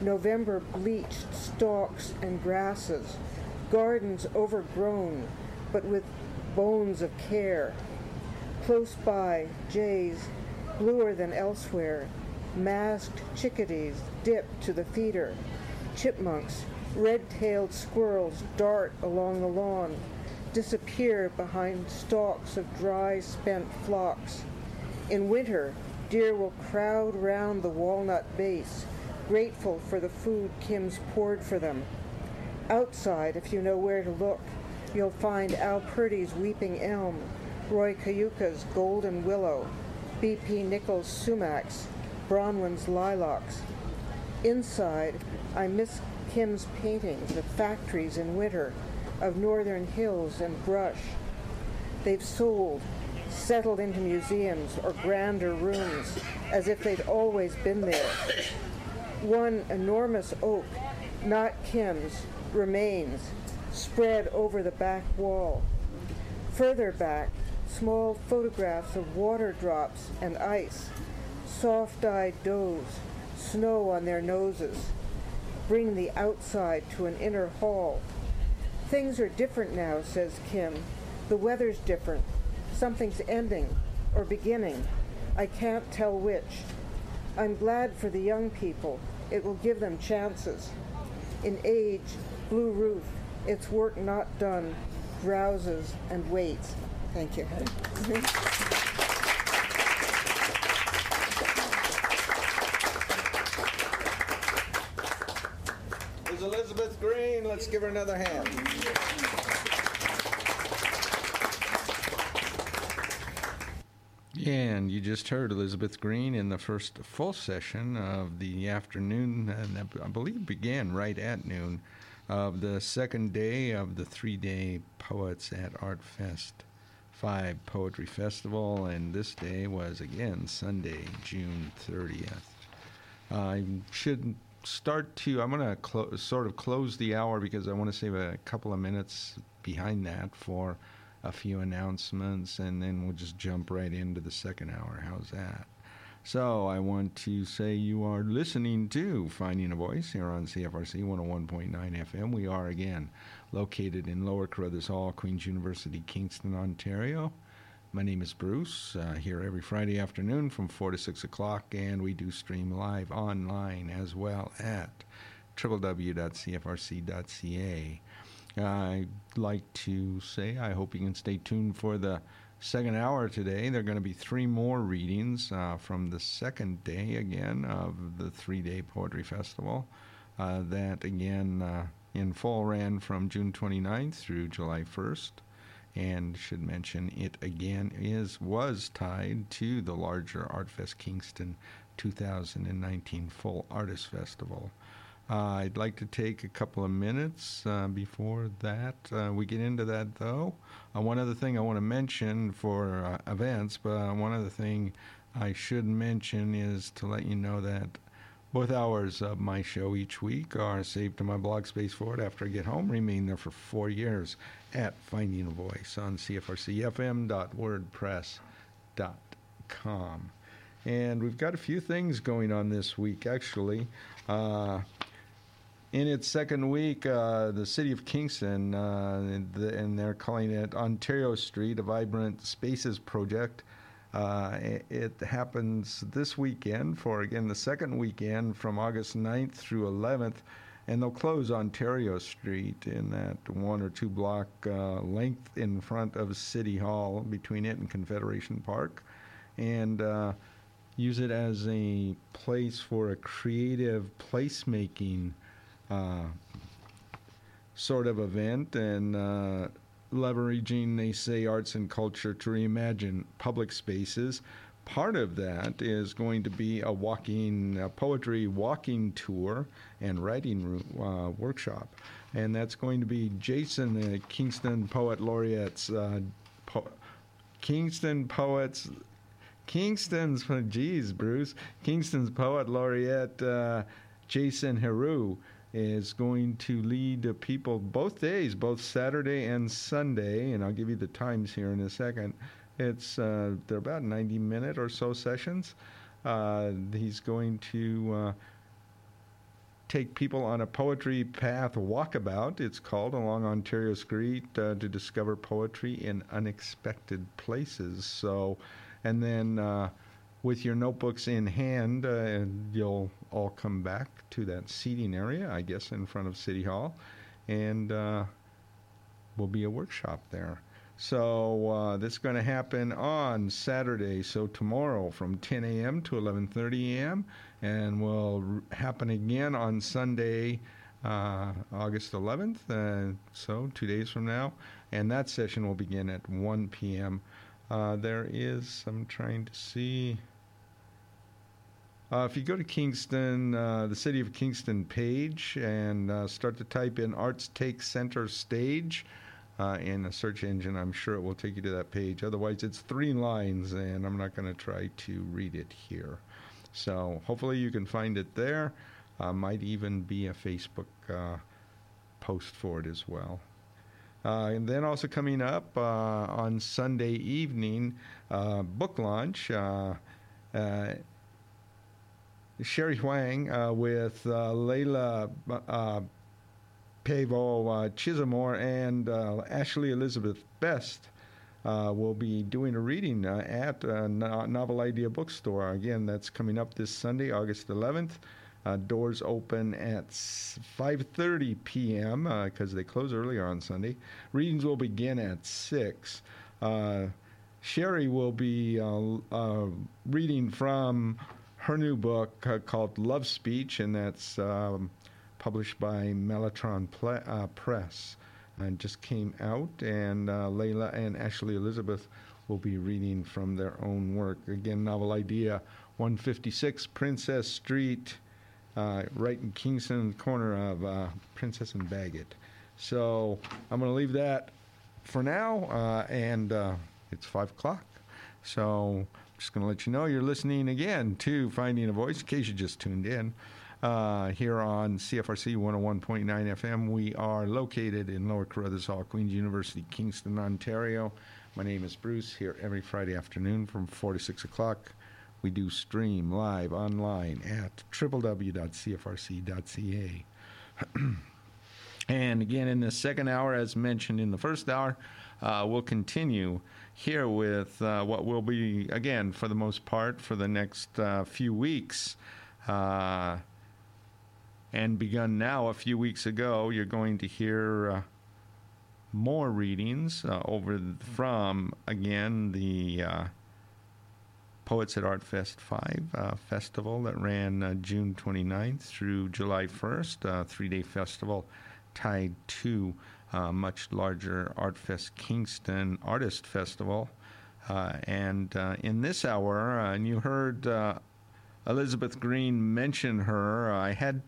November bleached stalks and grasses, gardens overgrown but with bones of care. Close by, jays, bluer than elsewhere, masked chickadees dip to the feeder. Chipmunks, red-tailed squirrels dart along the lawn, disappear behind stalks of dry, spent phlox. In winter, deer will crowd round the walnut base, grateful for the food Kim's poured for them. Outside, if you know where to look, you'll find Al Purdy's weeping elm, Roy Kiyooka's golden willow, B.P. Nichol's sumacs, Bronwyn's lilacs. Inside, I miss Kim's paintings of factories in winter, of northern hills and brush. They've sold, settled into museums or grander rooms, as if they'd always been there. One enormous oak, not Kim's, remains, spread over the back wall. Further back, small photographs of water drops and ice, soft-eyed does, snow on their noses, bring the outside to an inner hall. Things are different now, says Kim. The weather's different. Something's ending or beginning. I can't tell which. I'm glad for the young people. It will give them chances. In age, blue roof, its work not done, drowses and waits. Thank you. Is Elizabeth Greene? Let's give her another hand. And you just heard Elizabeth Greene in the first full session of the afternoon, and I believe began right at noon, of the second day of the three day Poets at Art Fest 5 Poetry Festival, and this day was again Sunday, June 30th. I should start to, I'm going to clo- sort of close the hour because I want to save a couple of minutes behind that for a few announcements, and then we'll just jump right into the second hour. How's that? So I want to say you are listening to Finding a Voice here on CFRC 101.9 FM. We are again located in Lower Carruthers Hall, Queen's University, Kingston, Ontario. My name is Bruce, uh, here every Friday afternoon from 4 to 6 o'clock, and we do stream live online as well at www.cfrc.ca. I'd like to say I hope you can stay tuned for the second hour today. There are going to be three more readings uh, from the second day again of the three day poetry festival. Uh, that again uh, in full ran from June 29th through July 1st. And should mention it again is was tied to the larger ArtFest Kingston 2019 Full Artist Festival. Uh, I'd like to take a couple of minutes uh, before that. Uh, we get into that, though. Uh, one other thing I want to mention for uh, events, but one other thing I should mention is to let you know that both hours of my show each week are saved to my blog space for it after I get home. Remain there for four years at Finding a Voice on CFRCFM.wordpress.com. And we've got a few things going on this week, actually. Uh, in its second week, uh, the city of Kingston, uh, and, the, and, they're calling it Ontario Street, a vibrant spaces project. Uh, it, it, happens this weekend for, again, the second weekend from August 9th through 11th. And they'll close Ontario Street in that one or two block uh, length in front of City Hall between it and Confederation Park. And uh, use it as a place for a creative placemaking uh, sort of event and uh, leveraging, they say, arts and culture to reimagine public spaces. Part of that is going to be a walking, a poetry walking tour and writing uh, workshop. And that's going to be Jason, the Kingston Poet Laureate's, uh, po- Kingston Poets, Kingston's, geez, Bruce, Kingston's Poet Laureate, uh, Jason Heroux is going to lead people both days, both Saturday and Sunday, and I'll give you the times here in a second. It's uh, they're about 90 minute or so sessions. Uh, he's going to uh, take people on a poetry path walkabout, it's called, along Ontario Street uh, to discover poetry in unexpected places. So, and then uh, with your notebooks in hand, uh, you'll all come back to that seating area, I guess, in front of City Hall, and uh, will be a workshop there. So uh, this is going to happen on Saturday, so tomorrow from 10 a.m. to 11:30 a.m., and will r- happen again on Sunday, uh, August 11th. Uh, so two days from now, and that session will begin at 1 p.m. Uh, there is, I'm trying to see. Uh, if you go to Kingston, uh, the City of Kingston page, and uh, start to type in Arts Take Center Stage uh, in a search engine, I'm sure it will take you to that page. Otherwise, it's three lines, and I'm not going to try to read it here. So hopefully, you can find it there. Uh, might even be a Facebook uh, post for it as well. and then also coming up on Sunday evening, book launch. Sherry Huang uh, with uh, Layla uh, Pavo uh, Chisamore and uh, Ashley Elizabeth Best uh, will be doing a reading at Novel Idea Bookstore. Again, that's coming up this Sunday, August 11th. doors open at 5:30 p.m. because they close earlier on Sunday. Readings will begin at six. Sherry will be reading from her new book uh, called Love Speech, and that's um, published by Mellotron Ple- uh, Press, and just came out. And uh, Layla and Ashley Elizabeth will be reading from their own work. Again, novel idea 156 Princess Street, uh, right in Kingston, corner of uh, Princess and Bagot. So I'm going to leave that for now, and it's 5 o'clock. So just going to let you know you're listening again to Finding a Voice in case you just tuned in. Uh, here on CFRC 101.9 FM. We are located in Lower Carruthers Hall, Queen's University, Kingston, Ontario. My name is Bruce, here every Friday afternoon from 4 to 6 o'clock. We do stream live online at www.cfrc.ca. and again, in the second hour, as mentioned in the first hour, uh, we'll continue here with uh, what will be, again, for the most part, for the next uh, few weeks. Uh, and begun now a few weeks ago, you're going to hear uh, more readings uh, over th- from, again, the uh, Poets at Art Fest 5 uh, festival that ran uh, June 29th through July 1st, a three day festival tied to a much larger Art Fest Kingston Artist Festival. Uh, and uh, in this hour, uh, and you heard uh, Elizabeth Greene mention her, I had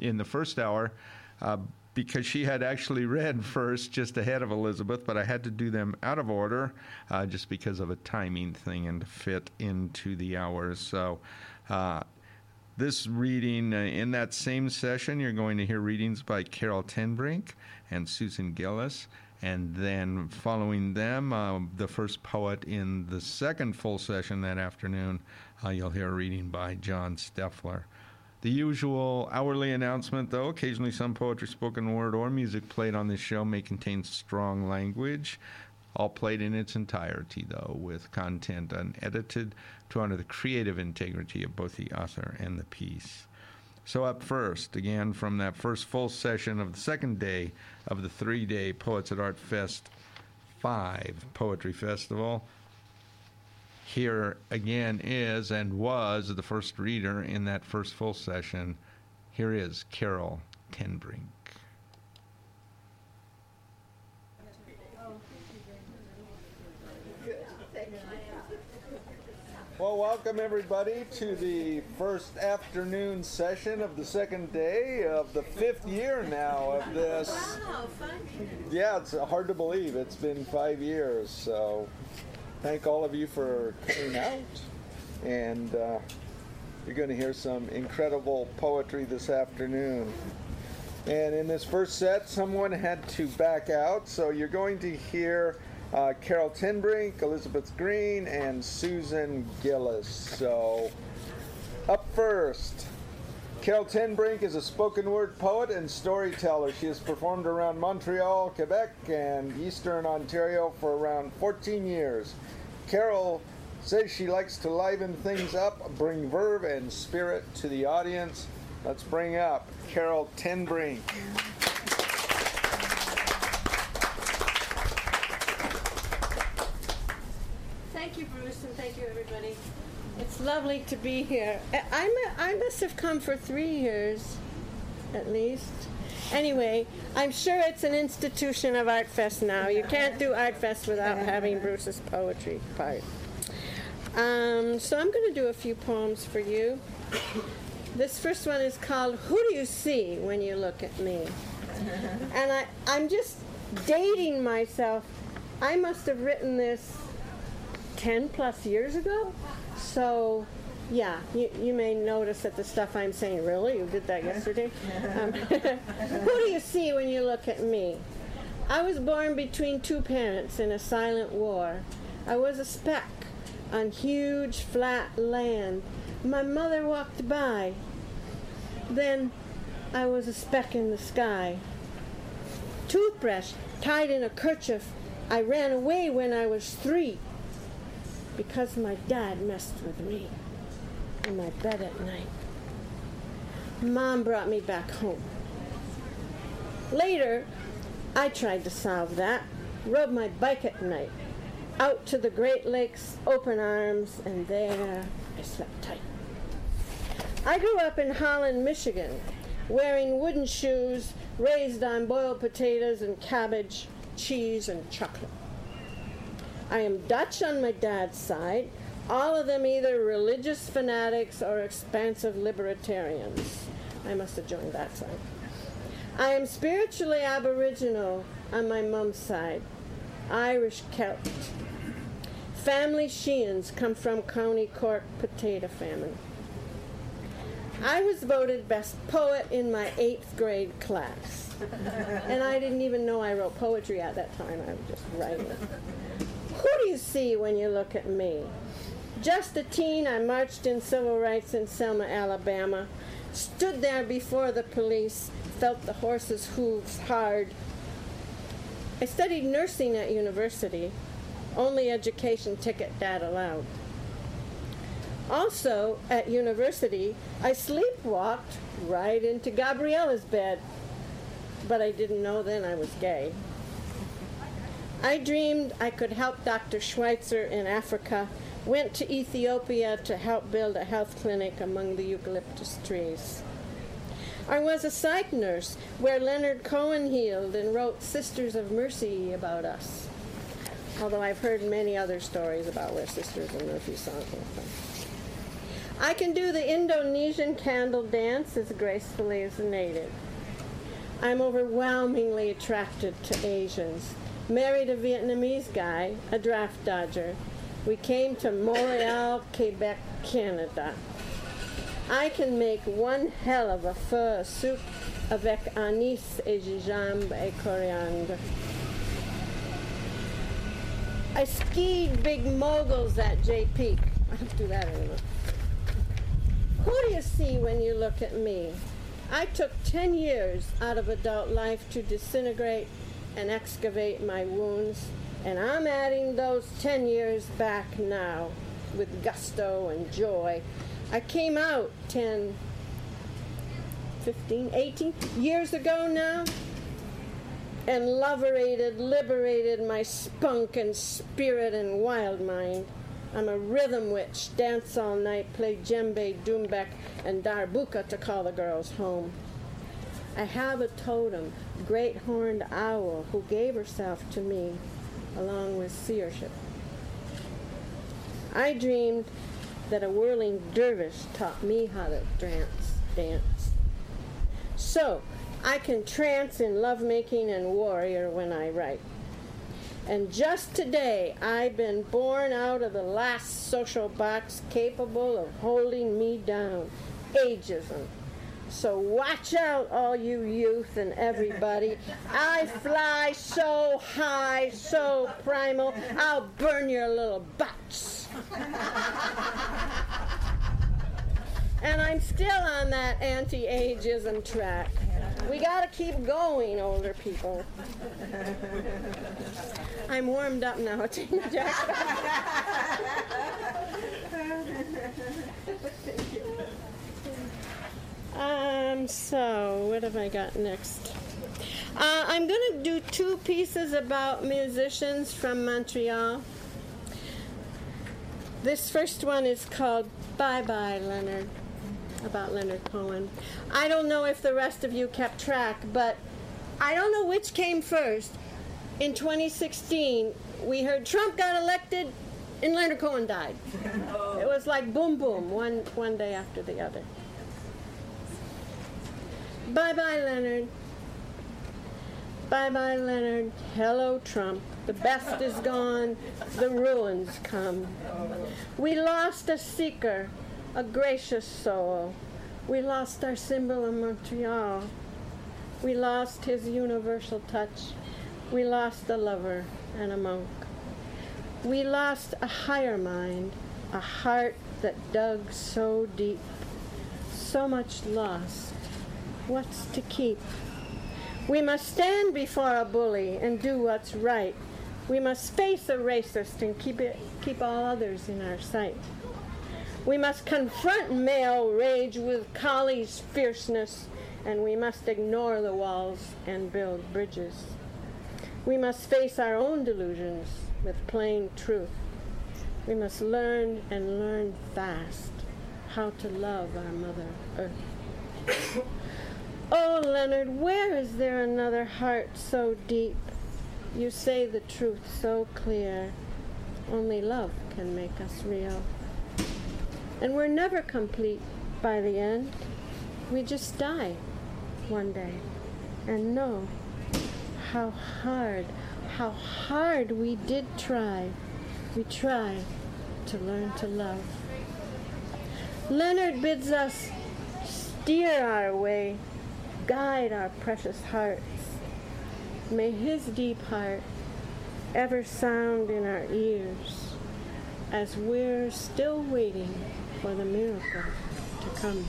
in the first hour uh, because she had actually read first just ahead of Elizabeth, but I had to do them out of order uh, just because of a timing thing and to fit into the hours. So, uh, this reading uh, in that same session, you're going to hear readings by Carol TenBrink and Susan Gillis. And then following them, uh, the first poet in the second full session that afternoon, uh, you'll hear a reading by John Steffler. The usual hourly announcement, though, occasionally some poetry, spoken word, or music played on this show may contain strong language, all played in its entirety, though, with content unedited to honor the creative integrity of both the author and the piece. So, up first, again, from that first full session of the second day of the three day Poets at Art Fest 5 Poetry Festival, here again is and was the first reader in that first full session. Here is Carol TenBrink. Well, welcome everybody to the first afternoon session of the second day of the fifth year now of this. Wow, fun. Yeah, it's hard to believe. It's been five years. So, thank all of you for coming out. And uh, you're going to hear some incredible poetry this afternoon. And in this first set, someone had to back out. So, you're going to hear uh, Carol TenBrink, Elizabeth Greene, and Susan Gillis. So, up first, Carol TenBrink is a spoken word poet and storyteller. She has performed around Montreal, Quebec, and Eastern Ontario for around 14 years. Carol says she likes to liven things up, bring verve and spirit to the audience. Let's bring up Carol TenBrink. Thank you, Bruce, and thank you, everybody. It's lovely to be here. I, I'm a, I must have come for three years, at least. Anyway, I'm sure it's an institution of Art Fest now. You can't do Art Fest without having Bruce's poetry part. Um, so I'm going to do a few poems for you. This first one is called Who Do You See When You Look at Me? And I, I'm just dating myself. I must have written this 10 plus years ago. So, yeah, you, you may notice that the stuff I'm saying, really? You did that yesterday? Um, who do you see when you look at me? I was born between two parents in a silent war. I was a speck on huge flat land. My mother walked by. Then I was a speck in the sky. Toothbrush tied in a kerchief. I ran away when I was three because my dad messed with me in my bed at night. Mom brought me back home. Later, I tried to solve that. Rode my bike at night, out to the Great Lakes, open arms, and there I slept tight. I grew up in Holland, Michigan, wearing wooden shoes, raised on boiled potatoes and cabbage, cheese, and chocolate. I am Dutch on my dad's side, all of them either religious fanatics or expansive libertarians. I must have joined that side. I am spiritually Aboriginal on my mom's side, Irish Celt. Family Sheehan's come from County Cork potato famine. I was voted best poet in my eighth grade class. and I didn't even know I wrote poetry at that time. I was just writing. Who do you see when you look at me? Just a teen, I marched in civil rights in Selma, Alabama, stood there before the police, felt the horses' hooves hard. I studied nursing at university, only education ticket dad allowed. Also, at university, I sleepwalked right into Gabriella's bed, but I didn't know then I was gay. I dreamed I could help Dr. Schweitzer in Africa, went to Ethiopia to help build a health clinic among the eucalyptus trees. I was a psych nurse where Leonard Cohen healed and wrote Sisters of Mercy about us. Although I've heard many other stories about where Sisters of Mercy song came from. I can do the Indonesian candle dance as gracefully as a native. I'm overwhelmingly attracted to Asians. Married a Vietnamese guy, a draft dodger. We came to Montreal, Quebec, Canada. I can make one hell of a pho soup avec anis et gingembre et coriandre. I skied big moguls at Jay Peak. I don't do that anymore. Who do you see when you look at me? I took 10 years out of adult life to disintegrate and excavate my wounds, and I'm adding those 10 years back now with gusto and joy. I came out 10, 15, 18 years ago now and liberated, liberated my spunk and spirit and wild mind. I'm a rhythm witch, dance all night, play djembe, doumbek, and darbuka to call the girls home. I have a totem, great horned owl, who gave herself to me, along with seership. I dreamed that a whirling dervish taught me how to dance, dance. So, I can trance in lovemaking and warrior when I write. And just today, I've been born out of the last social box capable of holding me down ageism. So watch out, all you youth and everybody. I fly so high, so primal, I'll burn your little butts. and I'm still on that anti ageism track. We gotta keep going, older people. I'm warmed up now, Tina Jack. um, so what have I got next? Uh, I'm going to do two pieces about musicians from Montreal. This first one is called Bye Bye Leonard, about Leonard Cohen. I don't know if the rest of you kept track, but I don't know which came first. In 2016, we heard Trump got elected and Leonard Cohen died. It was like boom boom, one, one day after the other. Bye bye, Leonard. Bye bye, Leonard. Hello, Trump. The best is gone, the ruins come. We lost a seeker, a gracious soul. We lost our symbol of Montreal. We lost his universal touch. We lost a lover and a monk. We lost a higher mind, a heart that dug so deep. So much lost. What's to keep? We must stand before a bully and do what's right. We must face a racist and keep, it, keep all others in our sight. We must confront male rage with collie's fierceness, and we must ignore the walls and build bridges. We must face our own delusions with plain truth. We must learn and learn fast how to love our Mother Earth. Oh, Leonard, where is there another heart so deep? You say the truth so clear. Only love can make us real. And we're never complete by the end. We just die one day and know how hard, how hard we did try. We try to learn to love. Leonard bids us steer our way, guide our precious hearts. May his deep heart ever sound in our ears as we're still waiting for the miracle to come.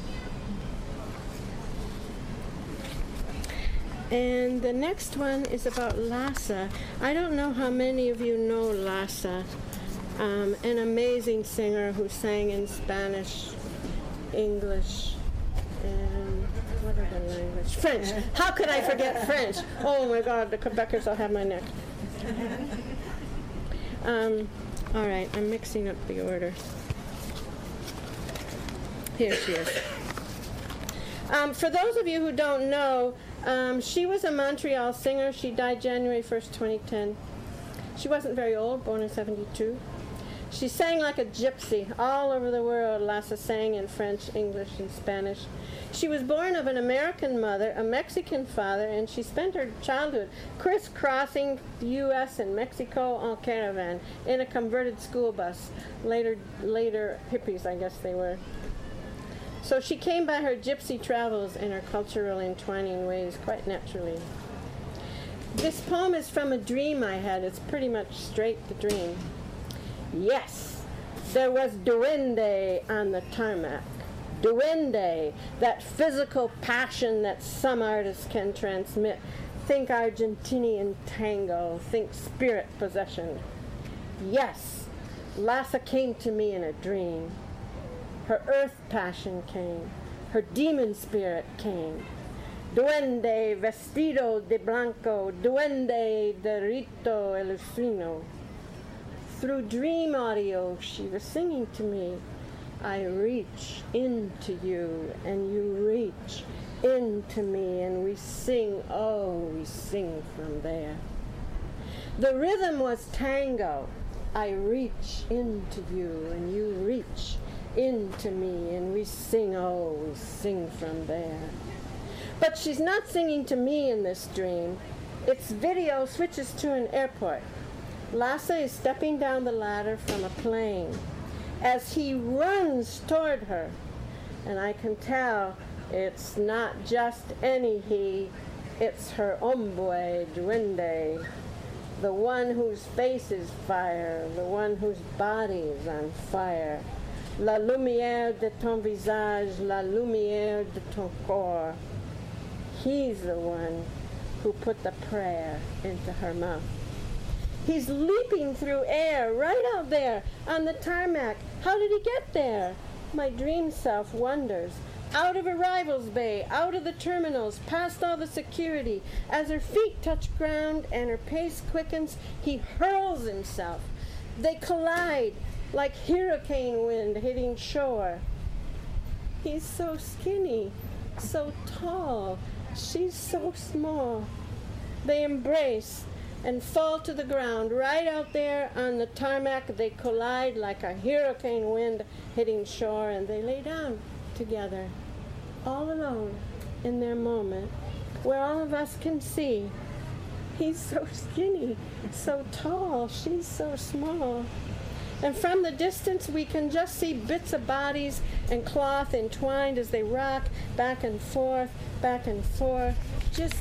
And the next one is about Lhasa. I don't know how many of you know Lhasa, um, an amazing singer who sang in Spanish, English, and language? French. How could I forget French? Oh my God, the Quebecers will have my neck. Um, all right, I'm mixing up the order. Here she is. Um, for those of you who don't know, um, she was a Montreal singer. She died January 1st, 2010. She wasn't very old, born in 72. She sang like a gypsy all over the world. Lhasa sang in French, English, and Spanish. She was born of an American mother, a Mexican father, and she spent her childhood crisscrossing the U.S. and Mexico on caravan in a converted school bus. Later, later hippies, I guess they were. So she came by her gypsy travels and her cultural entwining ways quite naturally. This poem is from a dream I had. It's pretty much straight the dream. Yes, there was duende on the tarmac. Duende, that physical passion that some artists can transmit. Think Argentinian tango, think spirit possession. Yes, Lhasa came to me in a dream. Her earth passion came. Her demon spirit came. Duende vestido de blanco, duende de rito elusino. Through dream audio, she was singing to me. I reach into you, and you reach into me, and we sing, oh, we sing from there. The rhythm was tango. I reach into you, and you reach into me, and we sing, oh, we sing from there. But she's not singing to me in this dream. Its video switches to an airport. Lhasa is stepping down the ladder from a plane as he runs toward her. And I can tell it's not just any he, it's her hombre duende, the one whose face is fire, the one whose body is on fire. La lumière de ton visage, la lumière de ton corps. He's the one who put the prayer into her mouth. He's leaping through air right out there on the tarmac. How did he get there? My dream self wonders. Out of arrivals bay, out of the terminals, past all the security. As her feet touch ground and her pace quickens, he hurls himself. They collide like hurricane wind hitting shore. He's so skinny, so tall. She's so small. They embrace and fall to the ground right out there on the tarmac. They collide like a hurricane wind hitting shore, and they lay down together, all alone in their moment, where all of us can see. He's so skinny, so tall, she's so small. And from the distance, we can just see bits of bodies and cloth entwined as they rock back and forth, back and forth, just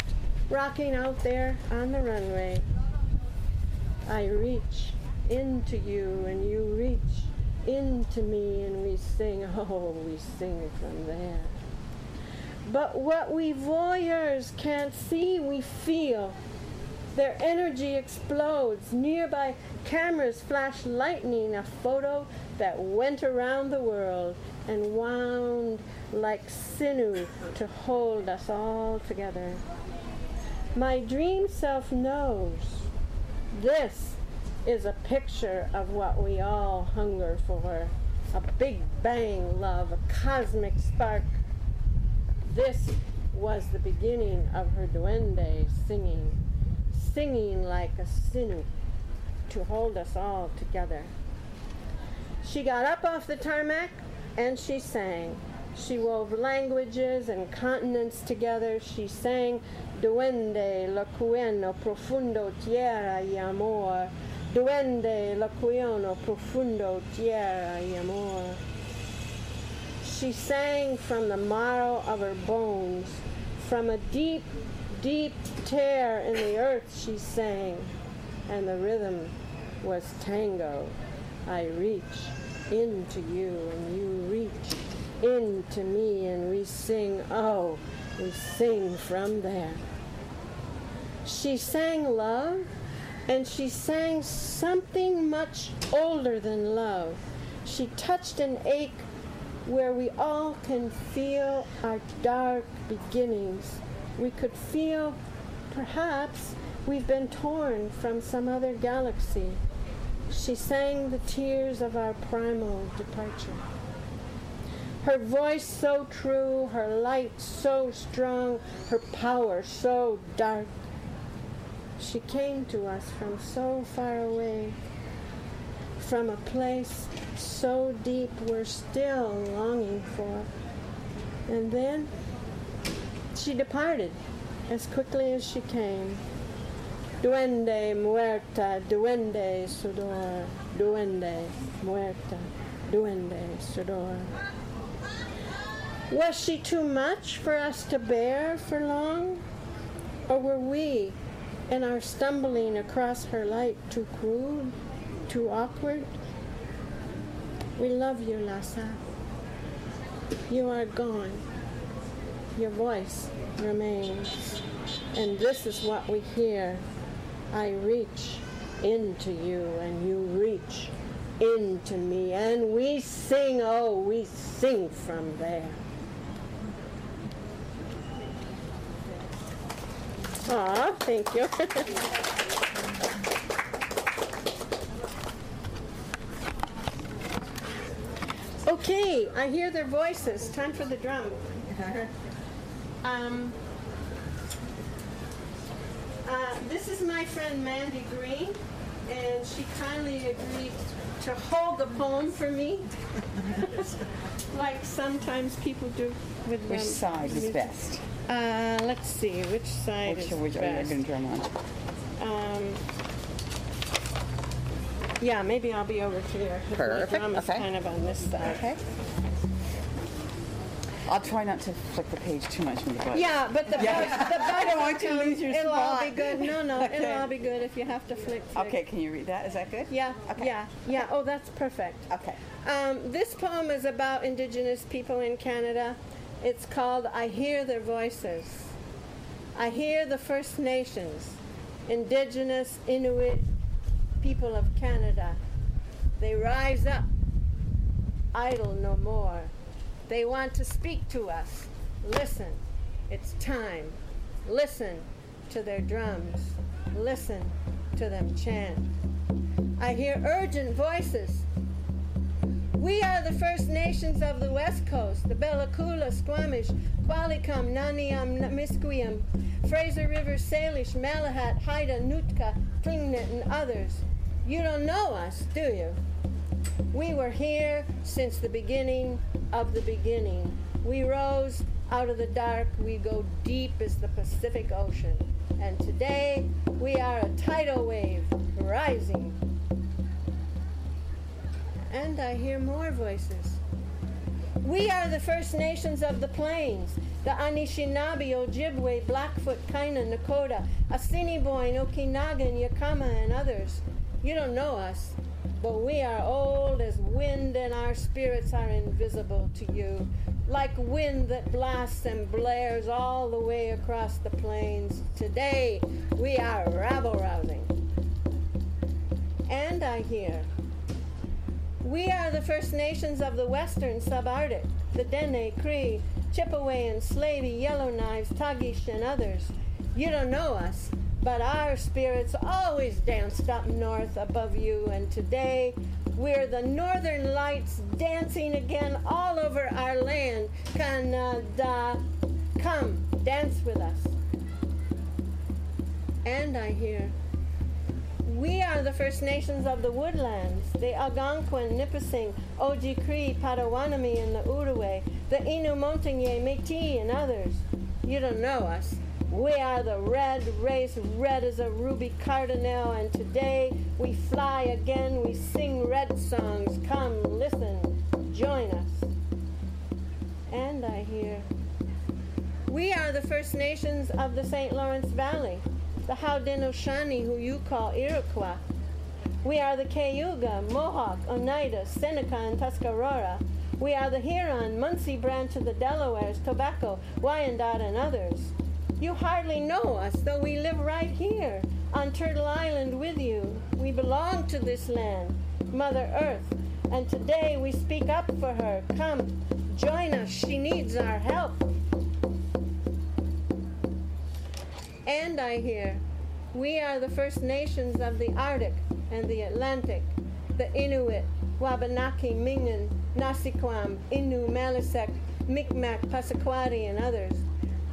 rocking out there on the runway. I reach into you, and you reach into me, and we sing, oh, we sing from there. But what we voyeurs can't see, we feel. Their energy explodes. Nearby cameras flash lightning, a photo that went around the world and wound like sinew to hold us all together. My dream self knows this is a picture of what we all hunger for a big bang love, a cosmic spark. This was the beginning of her duende singing, singing like a sinew to hold us all together. She got up off the tarmac and she sang. She wove languages and continents together. She sang Duende locueno profundo tierra y amor. Duende locueno profundo tierra y amor. She sang from the marrow of her bones, from a deep, deep tear in the earth she sang, and the rhythm was tango. I reach into you and you reach into me and we sing, oh, we sing from there. She sang love and she sang something much older than love. She touched an ache where we all can feel our dark beginnings. We could feel, perhaps, we've been torn from some other galaxy. She sang the tears of our primal departure. Her voice so true, her light so strong, her power so dark. She came to us from so far away, from a place so deep we're still longing for. And then she departed as quickly as she came. Duende muerta, duende sudor, duende muerta, duende sudor. Was she too much for us to bear for long? Or were we, in our stumbling across her light, too crude, too awkward? We love you, Lhasa. You are gone. Your voice remains. And this is what we hear. I reach into you, and you reach into me, and we sing, oh, we sing from there. Aw, thank you. okay, I hear their voices. Time for the drum. Um, uh, this is my friend Mandy Green, and she kindly agreed to hold the poem for me, like sometimes people do with Which um, side is best? Uh, let's see, which side Which, is which are you best? going to drum on? Um, yeah, maybe I'll be over here. 'cause Perfect, My drum is okay. kind of on this side. Okay. I'll try not to flick the page too much with the button. Yeah, but the bug, the I don't want you to lose your. It'll all be spot. good. No, no, Okay. it'll all be good if you have to flick. flick. Okay, can you read that? Is that good? Yeah, yeah, yeah. Oh, that's perfect. Okay. Um, this poem is about Indigenous people in Canada. It's called I Hear Their Voices. I hear the First Nations, Indigenous Inuit people of Canada. They rise up, idle no more. They want to speak to us. Listen, it's time. Listen to their drums. Listen to them chant. I hear urgent voices. We are the First Nations of the West Coast, the Bellacoola, Squamish, Qualicum, Naniam, Musqueam, Fraser River, Salish, Malahat, Haida, Nootka, Tlingit, and others. You don't know us, do you? We were here since the beginning of the beginning. We rose out of the dark. We go deep as the Pacific Ocean. And today we are a tidal wave rising. And I hear more voices. We are the First Nations of the Plains, the Anishinaabe, Ojibwe, Blackfoot, Kaina, Nakota, Assiniboine, Okanagan, Yakama, and others. You don't know us, but we are old as wind and our spirits are invisible to you, like wind that blasts and blares all the way across the plains. Today, we are rabble rousing. And I hear we are the First Nations of the Western Subarctic, the Dene, Cree, Chipewyan, Slavey, Yellowknives, Tagish, and others. You don't know us, but our spirits always danced up north above you, and today we're the Northern Lights dancing again all over our land. Canada, come, dance with us. And I hear we are the First Nations of the woodlands, the Algonquin, Nipissing, Oji-Cree, Potawatomi, and the Oodaway, the Innu Montagnais, Métis, and others. You don't know us. We are the red race, red as a ruby cardinal, and today we fly again, we sing red songs. Come, listen, join us. And I hear, we are the First Nations of the St. Lawrence Valley, the Haudenosaunee, who you call Iroquois. We are the Cayuga, Mohawk, Oneida, Seneca, and Tuscarora. We are the Huron, Munsee branch of the Delawares, Tobacco, Wyandot, and others. You hardly know us, though we live right here on Turtle Island with you. We belong to this land, Mother Earth, and today we speak up for her. Come, join us. She needs our help. And I hear, we are the First Nations of the Arctic and the Atlantic, the Inuit, Wabanaki, Mingan, Nasiquam, Innu, Maliseet, Micmac, Passamaquoddy, and others.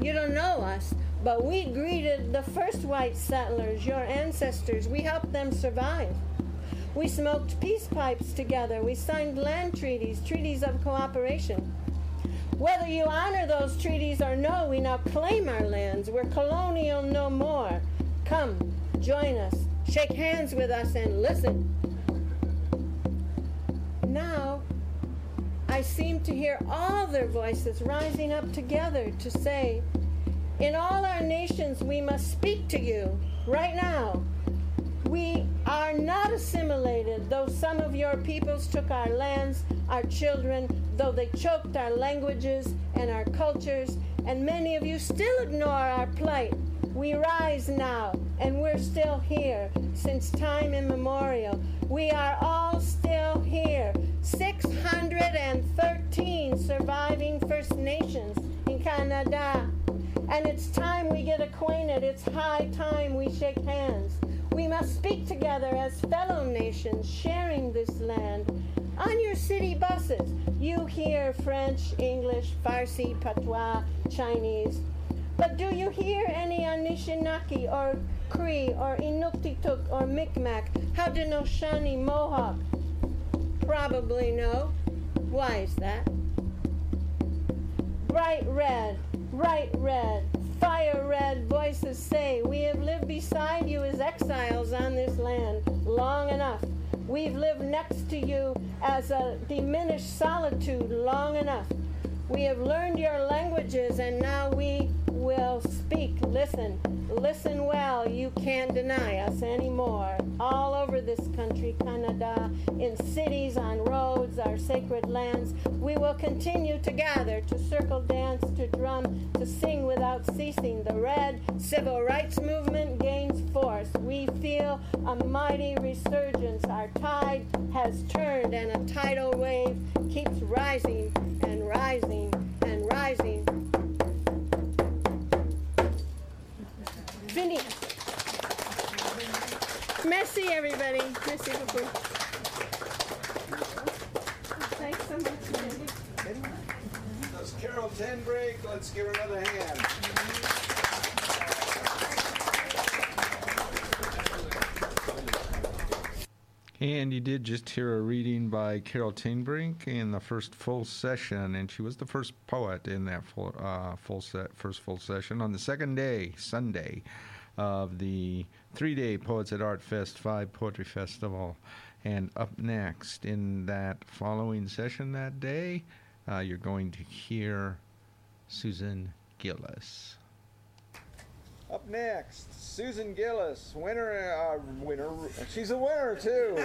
You don't know us, but we greeted the first white settlers, your ancestors. We helped them survive. We smoked peace pipes together. We signed land treaties, treaties of cooperation. Whether you honor those treaties or no, we now claim our lands. We're colonial no more. Come, join us, shake hands with us, and listen. Now, I seem to hear all their voices rising up together to say, In all our nations, we must speak to you right now. We are not assimilated, though some of your peoples took our lands, our children, though they choked our languages and our cultures, and many of you still ignore our plight. We rise now, and we're still here since time immemorial. We are all still here. 613 surviving First Nations in Canada. And it's time we get acquainted. It's high time we shake hands. We must speak together as fellow nations sharing this land. On your city buses, you hear French, English, Farsi, Patois, Chinese. But do you hear any Anishinaabe or Cree or Inuktitut or Micmac, Haudenosaunee, Mohawk? Probably no. Why is that? Bright red, bright red, fire red voices say, We have lived beside you as exiles on this land long enough. We've lived next to you as a diminished solitude long enough. We have learned your languages and now we will speak. Listen, listen well. You can't deny us anymore. All over this country, Canada, in cities, on roads, our sacred lands, we will continue to gather, to circle dance, to drum, to sing without ceasing. The red civil rights movement gains force. We feel a mighty resurgence. Our tide has turned and a tidal wave keeps rising and rising and rising. Fini. Merci, everybody. Merci beaucoup. Thanks so much. That's Carol TenBrink. Let's give her another hand. And you did just hear a reading by Carol TenBrink in the first full session, and she was the first poet in that full, uh, full set, first full session on the second day, Sunday, of the three-day Poets at Art Fest Five Poetry Festival. And up next in that following session that day, uh, you're going to hear Susan Gillis. Up next, Susan Gillis, winner, uh, winner. She's a winner too.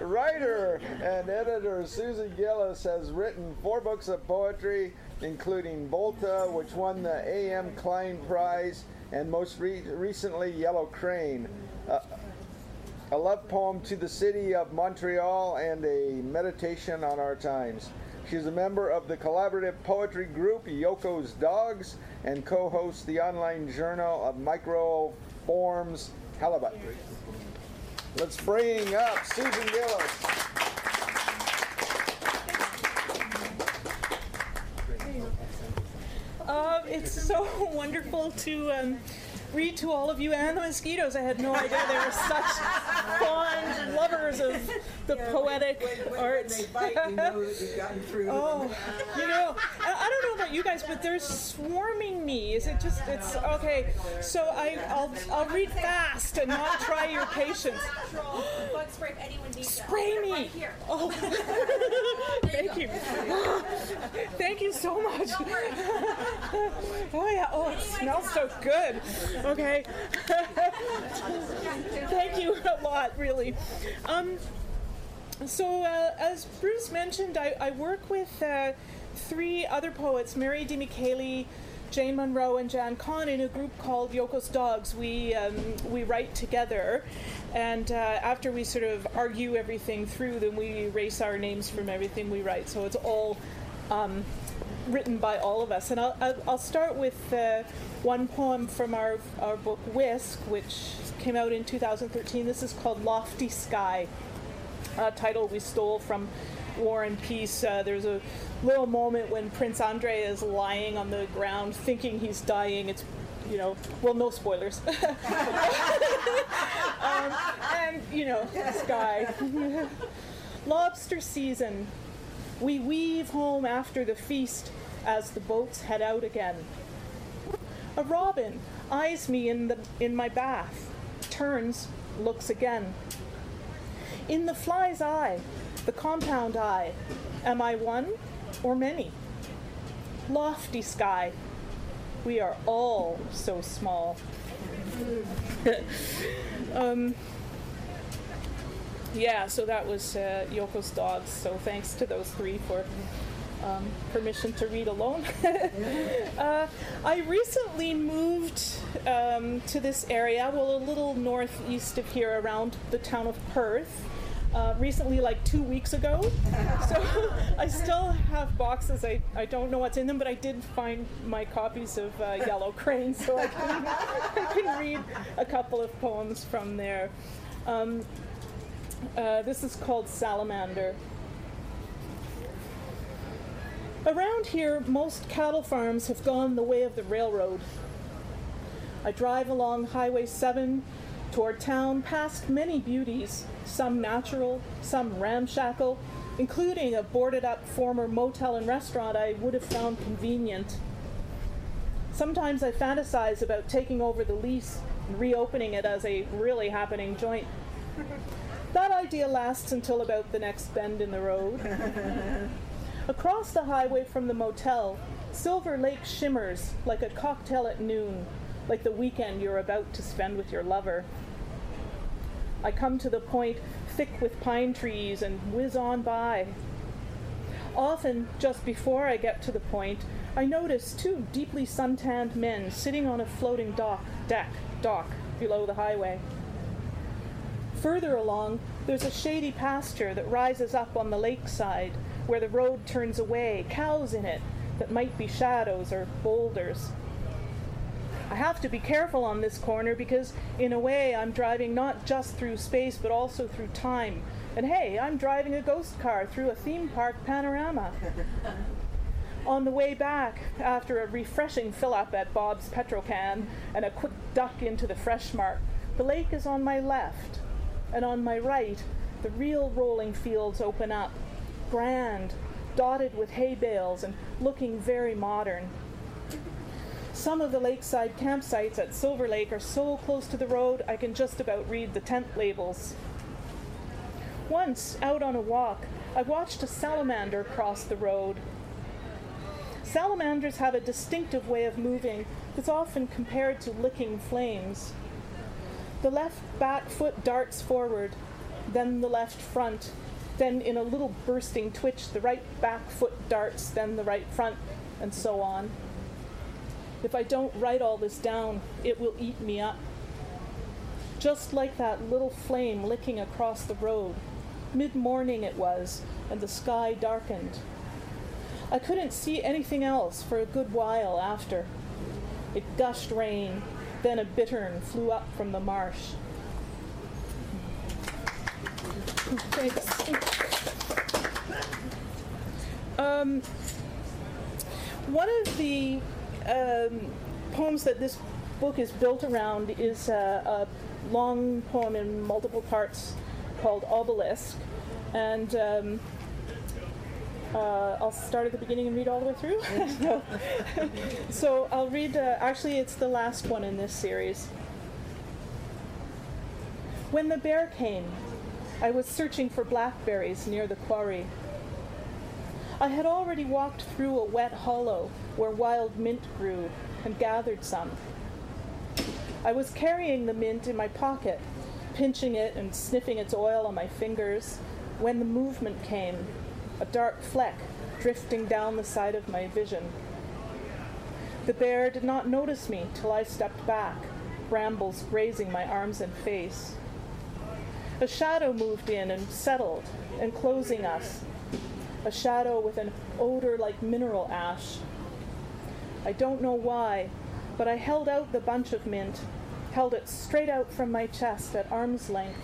Writer and editor Susan Gillis has written four books of poetry, including Volta, which won the A.M. Klein Prize, and most re- recently Yellow Crane. Uh, a love poem to the city of Montreal and a meditation on our times. She's a member of the collaborative poetry group Yoko's Dogs and co-hosts the online journal of microforms Halibut. Let's bring up Susan Gillis. Um, it's so wonderful to um, read to all of you and the mosquitoes. I had no idea they were such fond lovers of the Yeah, poetic when, when, when, arts. When they bite, you know that you've gotten through Oh, you know, I, I don't know about you guys, but they're swarming me. Is it just? It's okay. So I, I'll, I'll read fast and not try your patience. Spray if anyone needs that. Spray me. Oh, thank you. Thank you so much. Oh yeah. Oh, it smells so good. Okay. Thank you a lot, really. Um, so, uh, as Bruce mentioned, I, I work with uh, three other poets, Mary di Michele, Jane Munro, and Jan Conn, in a group called Yoko's Dogs. We um, we write together, and uh, after we sort of argue everything through, then we erase our names from everything we write. So it's all um, written by all of us. And I'll, I'll, start with uh, one poem from our, our book Whisk, which came out in 2013. This is called Lofty Sky a title we stole from War and Peace. Uh, there's a little moment when Prince Andre is lying on the ground thinking he's dying. It's, you know, well, no spoilers. um, and, you know, sky. Lobster season. We weave home after the feast as the boats head out again. A robin eyes me in, the, in my bath, turns, looks again. In the fly's eye, the compound eye, am I one or many? Lofty sky, we are all so small. um, yeah, so that was uh, Yoko's dogs. So thanks to those three for um, permission to read alone. uh, I recently moved um, to this area, well, a little northeast of here, around the town of Perth. Uh, recently, like two weeks ago. So I still have boxes. I, I don't know what's in them, but I did find my copies of uh, Yellow Crane, so I can, I can read a couple of poems from there. Um, uh, this is called Salamander. Around here, most cattle farms have gone the way of the railroad. I drive along Highway 7 toward town past many beauties, some natural, some ramshackle, including a boarded up former motel and restaurant I would have found convenient. Sometimes I fantasize about taking over the lease and reopening it as a really happening joint. That idea lasts until about the next bend in the road. Across the highway from the motel, Silver Lake shimmers like a cocktail at noon, like the weekend you're about to spend with your lover. I come to the point thick with pine trees and whiz on by. Often, just before I get to the point, I notice two deeply suntanned men sitting on a floating dock, deck, dock below the highway. Further along, there's a shady pasture that rises up on the lakeside where the road turns away, cows in it that might be shadows or boulders. I have to be careful on this corner because, in a way, I'm driving not just through space but also through time. And hey, I'm driving a ghost car through a theme park panorama. on the way back, after a refreshing fill up at Bob's Petrocan and a quick duck into the Fresh Mart, the lake is on my left, and on my right, the real rolling fields open up, grand, dotted with hay bales and looking very modern. Some of the lakeside campsites at Silver Lake are so close to the road I can just about read the tent labels. Once, out on a walk, I watched a salamander cross the road. Salamanders have a distinctive way of moving that's often compared to licking flames. The left back foot darts forward, then the left front, then in a little bursting twitch, the right back foot darts, then the right front, and so on. If I don't write all this down, it will eat me up. Just like that little flame licking across the road. Mid morning it was, and the sky darkened. I couldn't see anything else for a good while after. It gushed rain, then a bittern flew up from the marsh. Um, one of the um, poems that this book is built around is uh, a long poem in multiple parts called Obelisk, and um, uh, I'll start at the beginning and read all the way through. so I'll read. Uh, actually, it's the last one in this series. When the bear came, I was searching for blackberries near the quarry. I had already walked through a wet hollow where wild mint grew and gathered some. I was carrying the mint in my pocket, pinching it and sniffing its oil on my fingers, when the movement came, a dark fleck drifting down the side of my vision. The bear did not notice me till I stepped back, brambles grazing my arms and face. A shadow moved in and settled, enclosing us. A shadow with an odor like mineral ash. I don't know why, but I held out the bunch of mint, held it straight out from my chest at arm's length,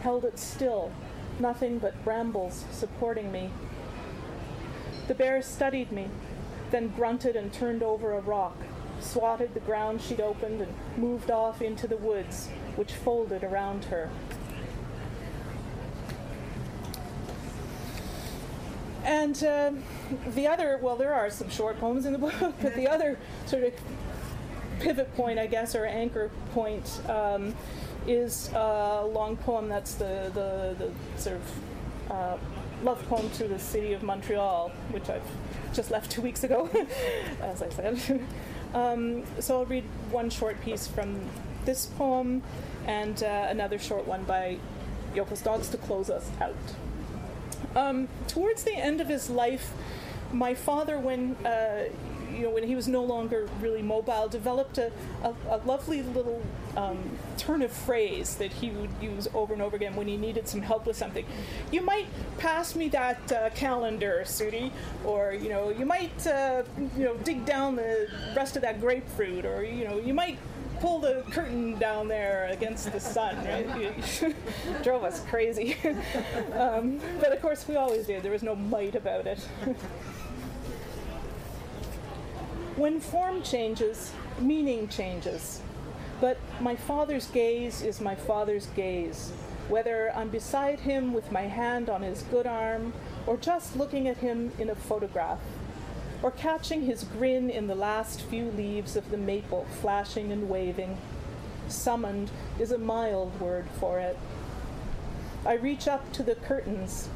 held it still, nothing but brambles supporting me. The bear studied me, then grunted and turned over a rock, swatted the ground she'd opened, and moved off into the woods, which folded around her. And uh, the other, well, there are some short poems in the book, but the other sort of pivot point, I guess, or anchor point, um, is a long poem that's the, the, the sort of uh, love poem to the city of Montreal, which I've just left two weeks ago, as I said. um, so I'll read one short piece from this poem and uh, another short one by Yoko's Dogs to close us out. Um, towards the end of his life, my father, when uh, you know, when he was no longer really mobile, developed a, a, a lovely little um, turn of phrase that he would use over and over again when he needed some help with something. You might pass me that uh, calendar, Sudi, or you know, you might uh, you know dig down the rest of that grapefruit, or you know, you might pull the curtain down there against the sun, right? Drove us crazy. um, but of course, we always did. There was no might about it. when form changes, meaning changes. But my father's gaze is my father's gaze, whether I'm beside him with my hand on his good arm, or just looking at him in a photograph or catching his grin in the last few leaves of the maple flashing and waving. Summoned is a mild word for it. I reach up to the curtains,